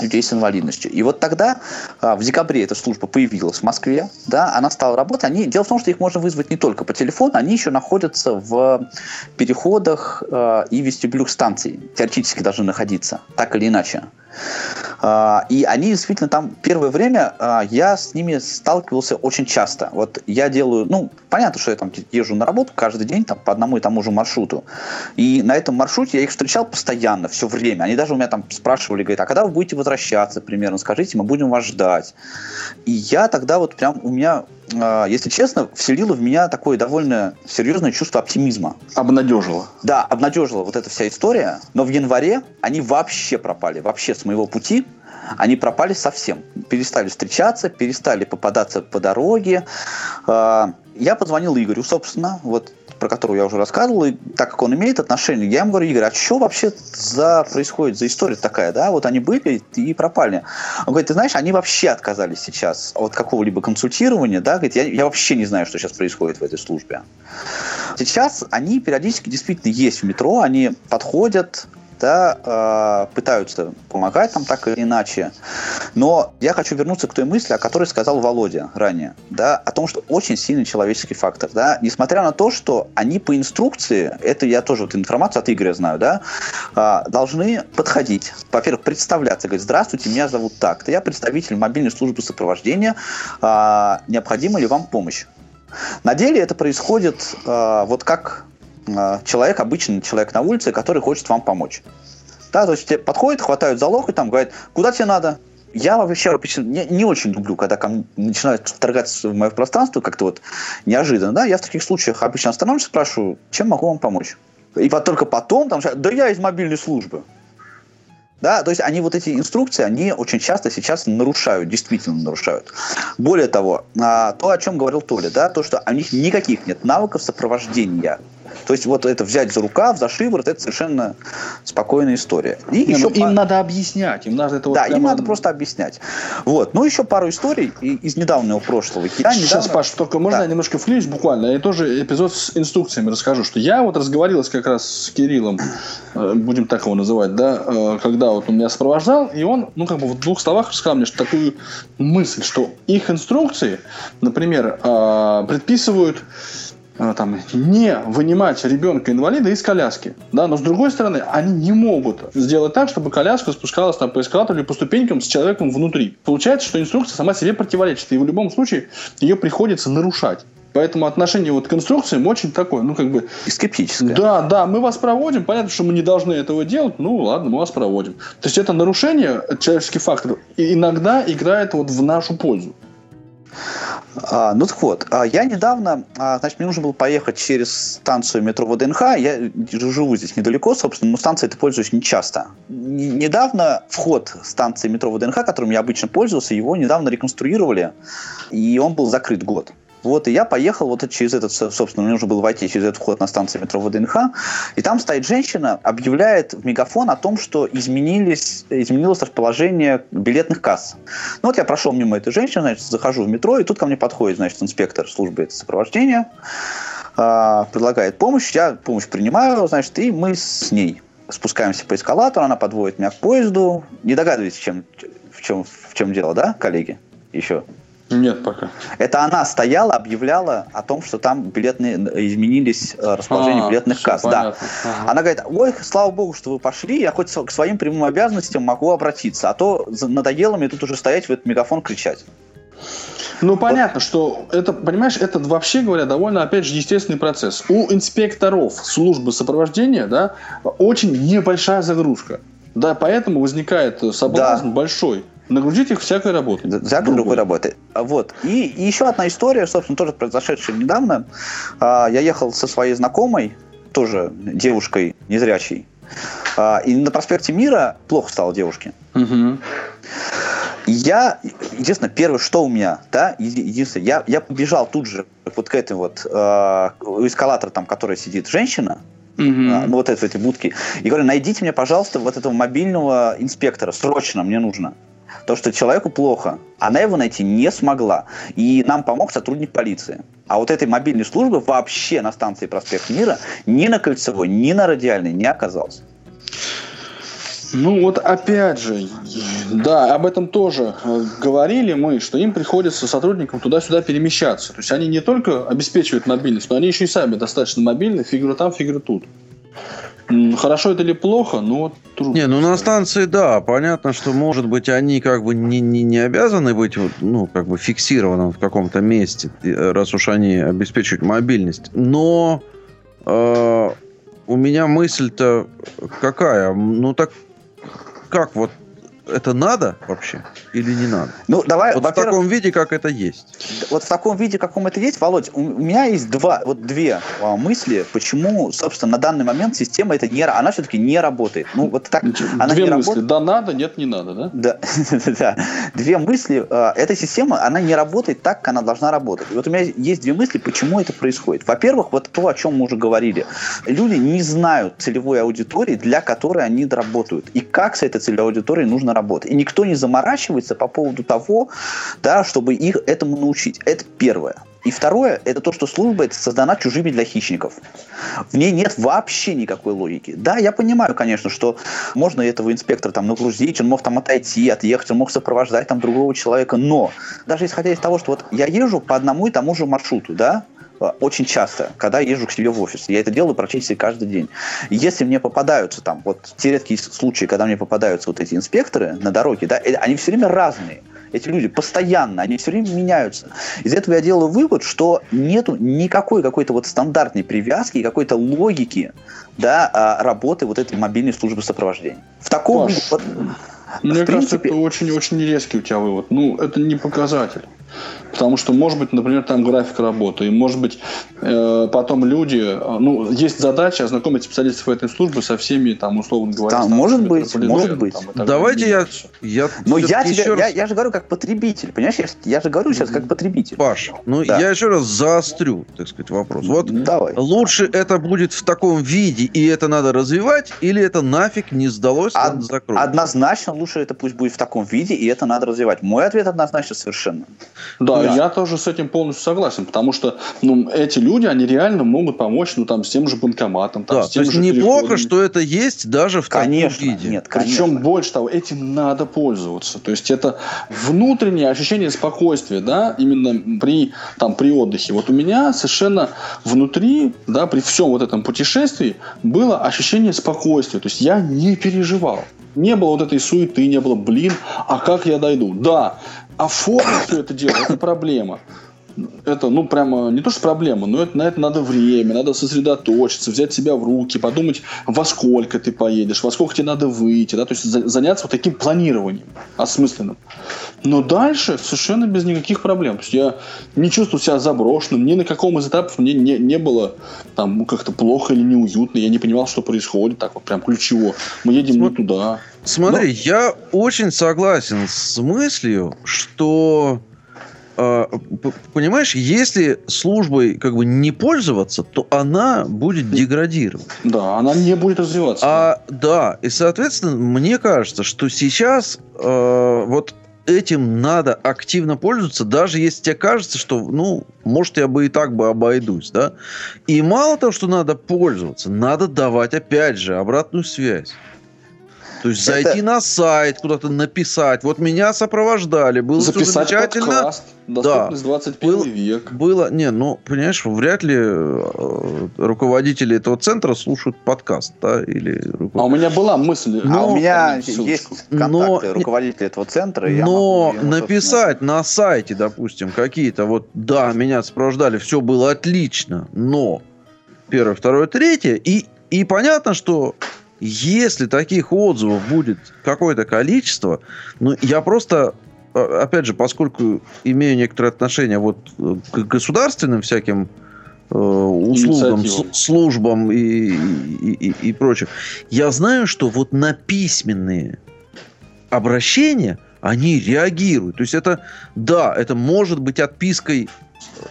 людей с инвалидностью. И вот тогда, а, в декабре эта служба появилась в Москве, да, она стала работать. Они, дело в том, что их можно вызвать не только по телефону, они еще находятся в переходах э, и вестибюлях станций, теоретически должны находиться, так или иначе. А, и они действительно там первое время а, я с ними сталкивался очень часто. Вот я делаю, ну, понятно, что я там езжу на работу каждый день там, по одному и тому же маршруту. И на этом маршруте я их встречал постоянно, все время. Они даже у меня там спрашивали, говорят, а когда вы будете возвращаться примерно, скажите, мы будем вас ждать. И я тогда вот прям, у меня если честно, вселило в меня такое довольно серьезное чувство оптимизма.
Обнадежило.
Да, обнадежила вот эта вся история. Но в январе они вообще пропали, вообще с моего пути. Они пропали совсем. Перестали встречаться, перестали попадаться по дороге. А, я позвонил Игорю, собственно, вот про которую я уже рассказывал, и так как он имеет отношение, я ему говорю, Игорь, а что вообще за происходит за история такая, да, вот они были и пропали. Он говорит, ты знаешь, они вообще отказались сейчас от какого-либо консультирования, да, говорит, я, я вообще не знаю, что сейчас происходит в этой службе. Сейчас они периодически действительно есть в метро, они подходят, да, э, пытаются помогать там так или иначе. Но я хочу вернуться к той мысли, о которой сказал Володя ранее, да, о том, что очень сильный человеческий фактор, да, несмотря на то, что они по инструкции, это я тоже вот информацию от Игоря знаю, да, э, должны подходить, во-первых, представляться, говорить, здравствуйте, меня зовут так-то, я представитель мобильной службы сопровождения, э, необходима ли вам помощь? На деле это происходит э, вот как человек, обычный человек на улице, который хочет вам помочь. Да, то есть тебе подходит, хватают за локоть, там говорят, куда тебе надо? Я вообще обычно не, не очень люблю, когда ко мне начинают вторгаться в мое пространство как-то вот неожиданно. Да? Я в таких случаях обычно останавливаюсь, спрашиваю, чем могу вам помочь? И вот только потом, там, да я из мобильной службы. Да, то есть они вот эти инструкции, они очень часто сейчас нарушают, действительно нарушают. Более того, а, то, о чем говорил Толя, да, то, что у них никаких нет навыков сопровождения то есть вот это взять за рукав, за шиворот, это совершенно спокойная история.
И Не, еще ну, им по... надо объяснять, им надо это
вот Да, прямо... им надо просто объяснять. Вот. Ну, еще пару историй из недавнего прошлого.
Я Сейчас, недавно... Паш, только можно да. я немножко вклинюсь буквально? Я тоже эпизод с инструкциями расскажу, что я вот разговаривался как раз с Кириллом, э, будем так его называть, да, э, когда вот он меня сопровождал, и он, ну, как бы в двух словах сказал мне что такую мысль, что их инструкции, например, э, предписывают там, не вынимать ребенка-инвалида из коляски. Да? Но с другой стороны, они не могут сделать так, чтобы коляска спускалась там, по эскалатору или по ступенькам с человеком внутри. Получается, что инструкция сама себе противоречит, и в любом случае ее приходится нарушать. Поэтому отношение вот к инструкциям очень такое, ну, как бы...
Скептическое.
Да, да, мы вас проводим, понятно, что мы не должны этого делать, ну, ладно, мы вас проводим. То есть это нарушение, человеческий фактор, иногда играет вот в нашу пользу.
А, ну так вот, а, я недавно, а, значит, мне нужно было поехать через станцию метро ВДНХ, я живу здесь недалеко, собственно, но станцией это пользуюсь не часто. Недавно вход станции метро ВДНХ, которым я обычно пользовался, его недавно реконструировали, и он был закрыт год. Вот, и я поехал вот через этот, собственно, мне нужно было войти через этот вход на станции метро ВДНХ, и там стоит женщина, объявляет в мегафон о том, что изменились, изменилось расположение билетных касс. Ну вот я прошел мимо этой женщины, значит, захожу в метро, и тут ко мне подходит, значит, инспектор службы сопровождения, э, предлагает помощь, я помощь принимаю, значит, и мы с ней спускаемся по эскалатору, она подводит меня к поезду. Не догадываетесь, чем, в, чем, в чем дело, да, коллеги? Еще.
Нет, пока.
Это она стояла, объявляла о том, что там билетные изменились э, расположение а, билетных касс. Да. Ага. Она говорит: ой, слава богу, что вы пошли, я хоть к своим прямым обязанностям могу обратиться, а то надоело мне тут уже стоять в этот мегафон кричать.
Ну, понятно, что это, понимаешь, это вообще говоря довольно, опять же, естественный процесс. У инспекторов службы сопровождения, да, очень небольшая загрузка. Да, поэтому возникает соблазн да. большой Нагрузить их всякой работой.
Всякой другой, другой работой. Вот. И, и еще одна история, собственно, тоже произошедшая недавно. А, я ехал со своей знакомой, тоже девушкой незрячей, а, и на проспекте Мира плохо стало девушке. Угу. Я, единственное, первое, что у меня, да, единственное, я, я побежал тут же вот к этой вот, э, у эскалатора там, которая сидит женщина, Mm-hmm. А, ну, вот это, эти будки. И говорю, найдите мне, пожалуйста, вот этого мобильного инспектора, срочно, мне нужно. То, что человеку плохо. Она его найти не смогла. И нам помог сотрудник полиции. А вот этой мобильной службы вообще на станции Проспект Мира ни на Кольцевой, ни на Радиальной не оказалось.
Ну вот опять же, да, об этом тоже э, говорили мы, что им приходится сотрудникам туда-сюда перемещаться. То есть они не только обеспечивают мобильность, но они еще и сами достаточно мобильны, фигура там, фигура тут. Хорошо это или плохо, но
трудно. Не, ну на станции, да, понятно, что, может быть, они как бы не, не, не обязаны быть, вот, ну, как бы фиксированным в каком-то месте, раз уж они обеспечивают мобильность. Но э, у меня мысль-то какая? Ну, так как вот это надо вообще или не надо?
Ну, давай,
вот в таком виде, как это есть.
Вот в таком виде, каком это есть, Володь, у меня есть два, вот две а, мысли, почему, собственно, на данный момент система это не, она все-таки не работает. Ну, вот так,
она две не мысли, работает. да надо, нет, не надо, да?
Да, да. Две мысли, а, эта система, она не работает так, как она должна работать. И вот у меня есть две мысли, почему это происходит. Во-первых, вот то, о чем мы уже говорили. Люди не знают целевой аудитории, для которой они работают. И как с этой целевой аудиторией нужно работы. И никто не заморачивается по поводу того, да, чтобы их этому научить. Это первое. И второе, это то, что служба это создана чужими для хищников. В ней нет вообще никакой логики. Да, я понимаю, конечно, что можно этого инспектора там нагрузить, он мог там отойти, отъехать, он мог сопровождать там другого человека, но даже исходя из того, что вот я езжу по одному и тому же маршруту, да, очень часто, когда езжу к себе в офис. Я это делаю практически каждый день. если мне попадаются там, вот те редкие случаи, когда мне попадаются вот эти инспекторы на дороге, да, э, они все время разные. Эти люди постоянно, они все время меняются. Из этого я делаю вывод, что нету никакой какой-то вот стандартной привязки и какой-то логики да, а, работы вот этой мобильной службы сопровождения. В таком
Паш. Вот, мне в кажется, принципе... это очень-очень резкий у тебя вывод. Ну, это не показатель. Потому что, может быть, например, там график работы, и, может быть, э, потом люди, э, ну, есть задача ознакомить специалистов этой службы со всеми, там, условно говоря,
там, может быть, может быть. Там,
Давайте я, я...
Но я, тебе, раз... я, я же говорю как потребитель, понимаешь? Я, я же говорю сейчас как потребитель.
Паш, ну, да. я еще раз заострю, так сказать, вопрос. Вот
Давай.
лучше это будет в таком виде, и это надо развивать, или это нафиг не сдалось, Од-
закроют? Однозначно лучше это пусть будет в таком виде, и это надо развивать. Мой ответ однозначно совершенно.
Да, да, я тоже с этим полностью согласен, потому что ну, эти люди, они реально могут помочь, ну, там, с тем же банкоматом. Там,
да,
с тем
то есть неплохо, что это есть даже в
конечно,
таком виде.
Нет,
конечно. Причем больше того, этим надо пользоваться. То есть это внутреннее ощущение спокойствия, да, именно при, там, при отдыхе. Вот у меня совершенно внутри, да, при всем вот этом путешествии было ощущение спокойствия. То есть я не переживал. Не было вот этой суеты, не было, блин, а как я дойду? Да, оформить все это дело, это проблема. Это, ну, прямо не то, что проблема, но это, на это надо время, надо сосредоточиться, взять себя в руки, подумать, во сколько ты поедешь, во сколько тебе надо выйти, да, то есть заняться вот таким планированием осмысленным. Но дальше совершенно без никаких проблем. То есть я не чувствую себя заброшенным, ни на каком из этапов мне не, не было там ну, как-то плохо или неуютно, я не понимал, что происходит, так вот прям ключево. Мы едем См... не туда.
Смотри, Но... я очень согласен с мыслью, что понимаешь, если службой как бы не пользоваться, то она будет деградировать.
Да, она не будет развиваться.
А да, и соответственно, мне кажется, что сейчас э, вот этим надо активно пользоваться, даже если тебе кажется, что, ну, может, я бы и так бы обойдусь, да. И мало того, что надо пользоваться, надо давать, опять же, обратную связь. То есть
Это-
зайти на сайт, куда-то написать. Вот меня сопровождали, было
Записать
замечательно.
подкаст. Доступность 21
Был-
век.
Было, не, ну, понимаешь, вряд ли э, руководители этого центра слушают подкаст, да, или руко-
А у меня была мысль.
а
но-
у меня
ссылочку.
есть
Но-
контакты руководителя этого центра. и я
Но
могу собственно,
написать на сайте, допустим, какие-то вот, да, меня сопровождали, все было отлично, но первое, второе, третье, и, и понятно, что если таких отзывов будет какое-то количество, ну, я просто, э, опять же, поскольку имею некоторое отношение вот э, к государственным всяким э, услугам, с- службам и, и, и, и прочим, я знаю, что вот на письменные обращения они реагируют. То есть это, да, это может быть отпиской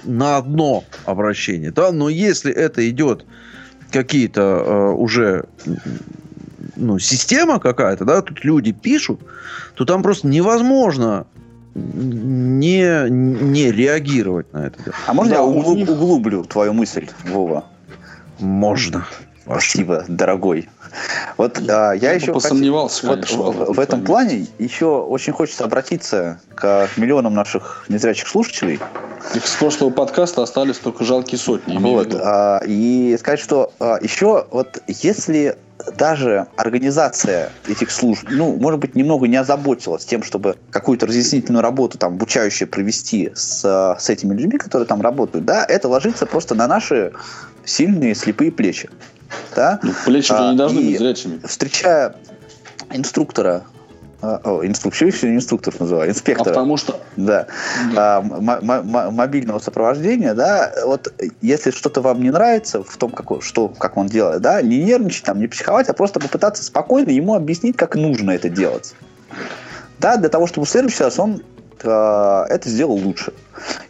на одно обращение, да, но если это идет какие-то э, уже ну, система какая-то, да, тут люди пишут, то там просто невозможно не, не реагировать на это. дело.
А можно
Да,
я углу-
них-
углублю твою мысль, Вова?
Можно.
Спасибо, дорогой. Вот а, я
Я
еще
посомневался,
вот
конечно,
в,
Вова,
в этом плане еще очень хочется обратиться к миллионам наших незрячих слушателей.
Их с прошлого подкаста остались только жалкие сотни. в
Вот, а, и сказать, что а, еще вот если даже организация этих служб, ну, может быть, немного не озаботилась тем, чтобы какую-то разъяснительную работу там обучающую провести с, с этими людьми, которые там работают, да, это ложится просто на наши сильные слепые плечи. Да?
Ну, плечи же
а,
не должны быть зрячими.
Встречая инструктора, о, инструктор, еще не инструктор называю,
А
инспектора.
потому что
Да. А, м- м- мобильного сопровождения, да, вот если что-то вам не нравится в том, как, что, как он делает, да, не нервничать, там, не психовать, а просто попытаться спокойно ему объяснить, как нужно это делать. Да, для того, чтобы в следующий раз он это сделал лучше.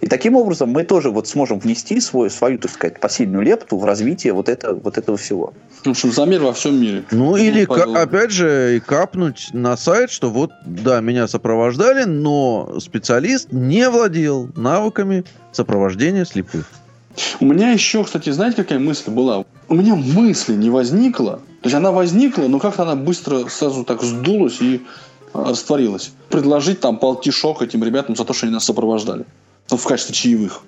И таким образом мы тоже вот сможем внести свой, свою, так сказать, посильную лепту в развитие вот, это, вот этого всего.
в общем, замер во всем мире.
Ну, или, ка-
пожалуй.
опять же, и капнуть на сайт, что вот, да, меня сопровождали, но специалист не владел навыками сопровождения слепых.
У меня еще, кстати, знаете, какая мысль была? У меня мысли не возникла. То есть она возникла, но как-то она быстро сразу так сдулась и растворилась. Предложить там полтишок этим ребятам за то, что они нас сопровождали. Ну, в качестве чаевых.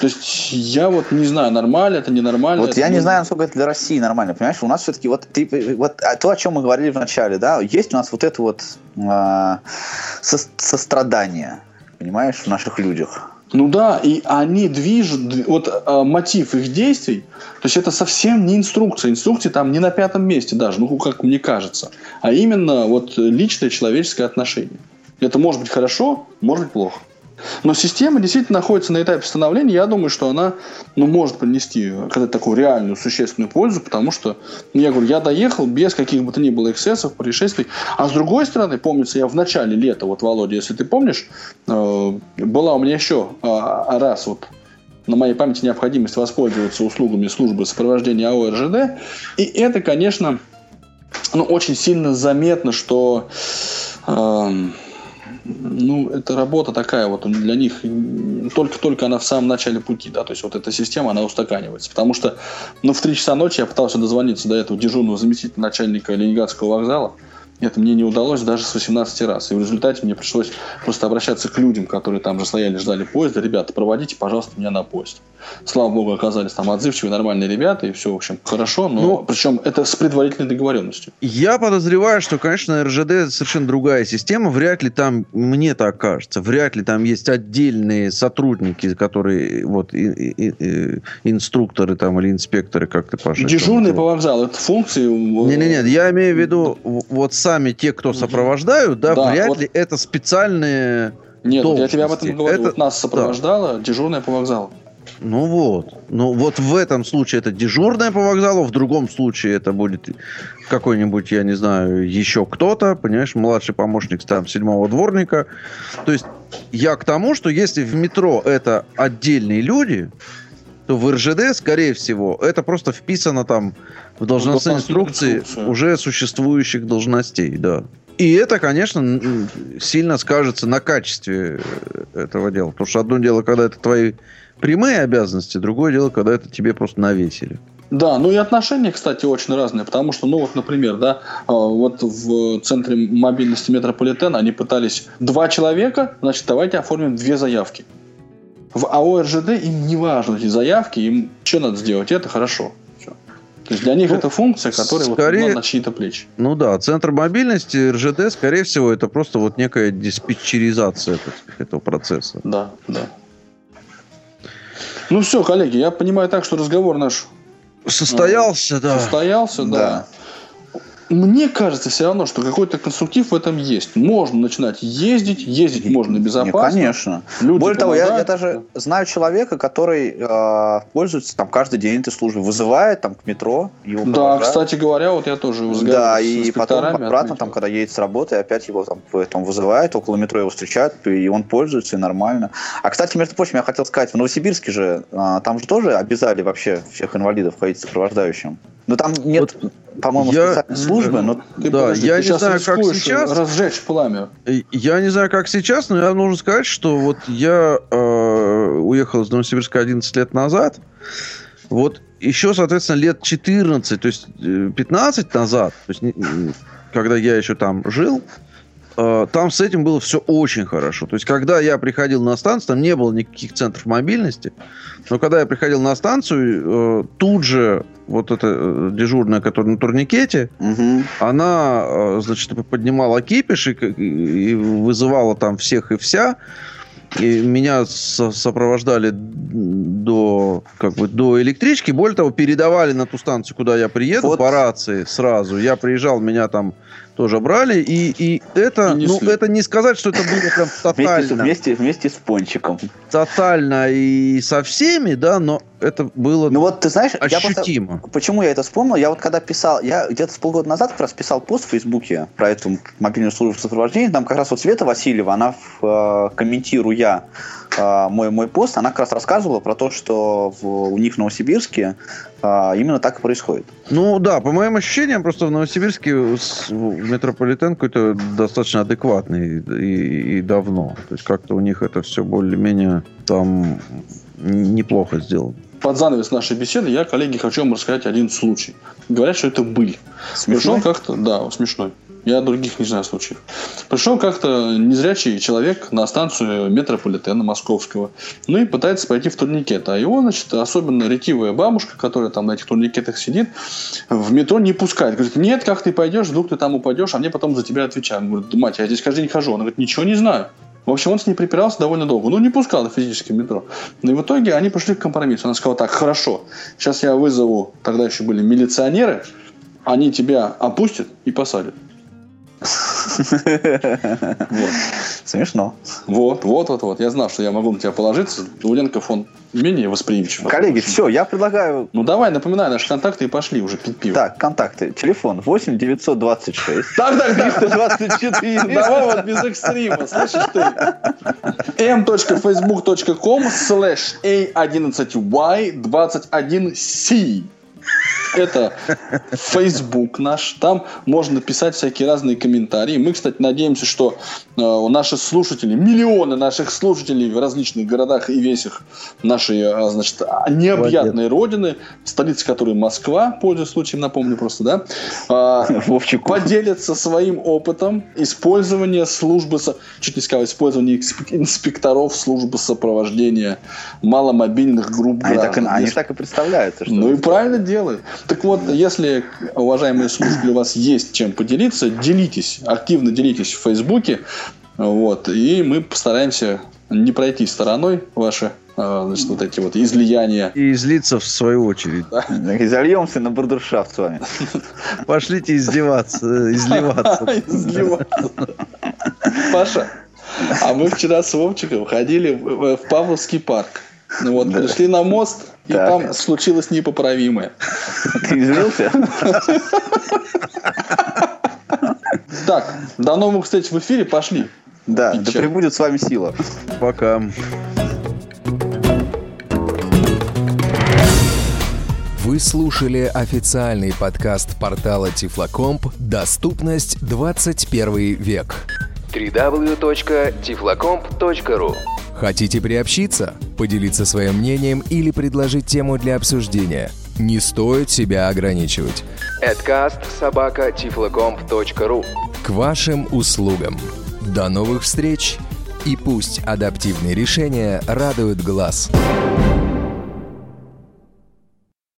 То есть я вот не знаю, нормально это, ненормально.
Вот
это,
я не
ну,
знаю, насколько это для России нормально, понимаешь? У нас все-таки вот, ты, вот а, то, о чем мы говорили в начале, да, есть у нас вот это вот а, со- сострадание, понимаешь, в наших людях.
Ну да, и они движут, дв- вот а, мотив их действий, то есть это совсем не инструкция. Инструкции там не на пятом месте даже, ну как мне кажется, а именно вот личное человеческое отношение. Это может быть хорошо, может быть плохо. Но система действительно находится на этапе становления. Я думаю, что она ну, может принести когда такую реальную, существенную пользу, потому что, ну, я говорю, я доехал без каких бы то ни было эксцессов, происшествий. А с другой стороны, помнится, я в начале лета, вот, Володя, если ты помнишь, э, была у меня еще а, раз вот на моей памяти необходимость воспользоваться услугами службы сопровождения АО РЖД. И это, конечно, ну, очень сильно заметно, что эм, ну, это работа такая вот для них, только-только она в самом начале пути, да, то есть вот эта система, она устаканивается, потому что, ну, в 3 часа ночи я пытался дозвониться до этого дежурного заместителя начальника Ленинградского вокзала, это мне не удалось даже с 18 раз. И в результате мне пришлось просто обращаться к людям, которые там же стояли, ждали поезда. Ребята, проводите, пожалуйста, меня на поезд. Слава богу, оказались там отзывчивые, нормальные ребята, и все, в общем, хорошо. Но
Ну,
причем это с предварительной договоренностью.
Я подозреваю, что, конечно, РЖД совершенно другая система. Вряд ли там, мне так кажется, вряд ли там есть отдельные сотрудники, которые вот и- и- и- инструкторы там или инспекторы, как ты Паша.
Дежурные
там,
по вокзалу, это функции...
Не-не-не, я имею в виду вот сами те, кто сопровождают, да,
Да,
вряд
вот-
ли это специальные.
Нет, я тебе об этом говорю.
Это-
вот нас сопровождала дежурная по вокзалу.
Ну вот. Ну вот в этом случае это дежурная по вокзалу, в другом случае это будет какой-нибудь, я не знаю, еще кто-то, понимаешь, младший помощник там седьмого дворника. То есть я к тому, что если в метро это отдельные люди, то в РЖД, скорее всего, это просто вписано там в должностные инструкции
инструкция.
уже существующих должностей, да. И это, конечно, сильно скажется на качестве э, этого дела. Потому что одно дело, когда это твои прямые обязанности, другое дело, когда это тебе просто навесили.
Да, ну и отношения, кстати, очень разные, потому что, ну вот, например, да, а, вот в центре мобильности метрополитена они пытались два человека, значит, давайте оформим две заявки. В АО РЖД им не важны эти заявки, им что надо сделать, это хорошо. То есть для них
Ну,
это функция, которая вот
скорее-
на- на чьи-то плечи.
Ну да, центр мобильности РЖД, скорее всего, это просто вот некая диспетчеризация сказать, этого процесса.
Да, да. Ну все, коллеги, я понимаю так, что разговор наш
Состоялся, да.
состоялся, да.
Да.
Мне кажется все равно, что какой-то конструктив в этом есть. Можно начинать ездить, ездить можно
Не,
безопасно.
конечно.
Люди
Более того, я, я
помогают.
даже знаю человека, который э, пользуется там каждый день этой службой, вызывает там к метро, его
Да,
провожают.
кстати говоря, вот я тоже
Да, и потом обратно,
отметил.
там, когда едет с работы, опять его там, потом вызывают, около метро его встречают, и он пользуется, и нормально. А, кстати, между прочим, я хотел сказать, в Новосибирске же, а, там же тоже обязали вообще всех инвалидов ходить сопровождающим. Но там нет, по-моему,
я-
специальной службы, но
Ты
Да,
подожди,
я
ты
не знаю, как сейчас.
разжечь пламя.
И Я не знаю, как сейчас, но я должен сказать, что вот я э, уехал из Новосибирска 11 лет назад. Вот еще, соответственно, лет 14, то есть э, 15 назад, то есть, когда я еще там жил, э, там с этим было все очень хорошо. То есть, когда я приходил на станцию, там не было никаких центров мобильности. Но когда я приходил на станцию, э, тут же вот эта э, дежурная, которая на турникете,
Мгм.
она, э, значит, поднимала кипиш и, и вызывала там всех и вся. И меня со- сопровождали до, как бы, до электрички. Более того, передавали на ту станцию, куда я приеду,
Вот.
по рации сразу. Я приезжал, меня там тоже брали. И, и это,
И
ну, это не сказать, что это было прям
Вместе,
тотально,
вместе, вместе с пончиком.
тотально и со всеми, да, но это было
Ну вот, ты знаешь, я просто...
ощутимо.
Почему я это вспомнил? Я вот когда писал, я где-то с полгода назад как раз писал пост в Фейсбуке про эту мобильную службу сопровождения. Там как раз вот Света Васильева, она, в, э, комментируя э, мой, мой пост, она как раз рассказывала про то, что в- у них в Новосибирске э, именно так и происходит.
Ну да, по моим ощущениям, просто в Новосибирске с- метрополитен какой-то достаточно адекватный и, и давно. То есть как-то у них это все более-менее там неплохо сделано.
Под занавес нашей беседы я, коллеги, хочу вам рассказать один случай. Говорят, что это быль. Пришел как-то, да, смешной. Я других не знаю случаев. Пришел как-то незрячий человек на станцию метрополитена московского, ну и пытается пойти в турникет. А его, значит, особенно ретивая бабушка, которая там на этих турникетах сидит, в метро не пускает. Говорит, нет, как ты пойдешь, вдруг ты там упадешь, а мне потом за тебя отвечают. Он говорит, мать, я здесь каждый день хожу. Она говорит, ничего не знаю. В общем, он с ней припирался довольно долго. Ну, не пускал на физическое метро. Но и в итоге они пошли к компромиссу. Она сказала так, хорошо, сейчас я вызову, тогда еще были милиционеры, они тебя опустят и посадят. Вот.
Смешно.
Вот, вот, вот, вот. Я знал, что я могу на тебя положиться. Уленков, он менее восприимчив.
Коллеги, все, я предлагаю
Ну давай, напоминай наши контакты и пошли уже пить пиво.
Так, контакты. Телефон 8 926
так, так, так.
324.
Давай вот без экстрима, слышишь ты? m.facebook.com slash a11y21c это Facebook наш. Там можно писать всякие разные комментарии. Мы, кстати, надеемся, что э, наши слушатели, миллионы наших слушателей в различных городах и весях нашей, э, значит, необъятной родины, столица которой Москва, пользуясь случаем, напомню просто, да, э, поделятся своим опытом использования службы, чуть не сказал, использования инспекторов службы сопровождения маломобильных групп
Они так, и- они так и представляют. что-
ну и правильно делают. Так вот, если, уважаемые слушатели, у вас есть чем поделиться, делитесь, активно делитесь в Фейсбуке, вот, и мы постараемся не пройти стороной ваши, э, значит, вот эти вот излияния.
И излиться в свою очередь.
И зальемся на бурдершафт с вами.
Пошлите издеваться, изливаться.
Изливаться. Паша, а мы вчера с Вовчиком ходили в Павловский парк. Ну вот, пришли на мост, И
Так.
там случилось непоправимое.
Ты извинился?
Так, до новых встреч в эфире, пошли.
Да, да
чё?
пребудет с вами сила.
Пока.
Вы слушали официальный подкаст портала Тифлокомп «Доступность 21 век».
www.tiflocomp.ru
Хотите приобщиться, поделиться своим мнением или предложить тему для обсуждения? Не стоит себя ограничивать.
Adcast
К вашим услугам. До новых встреч! И пусть адаптивные решения радуют глаз.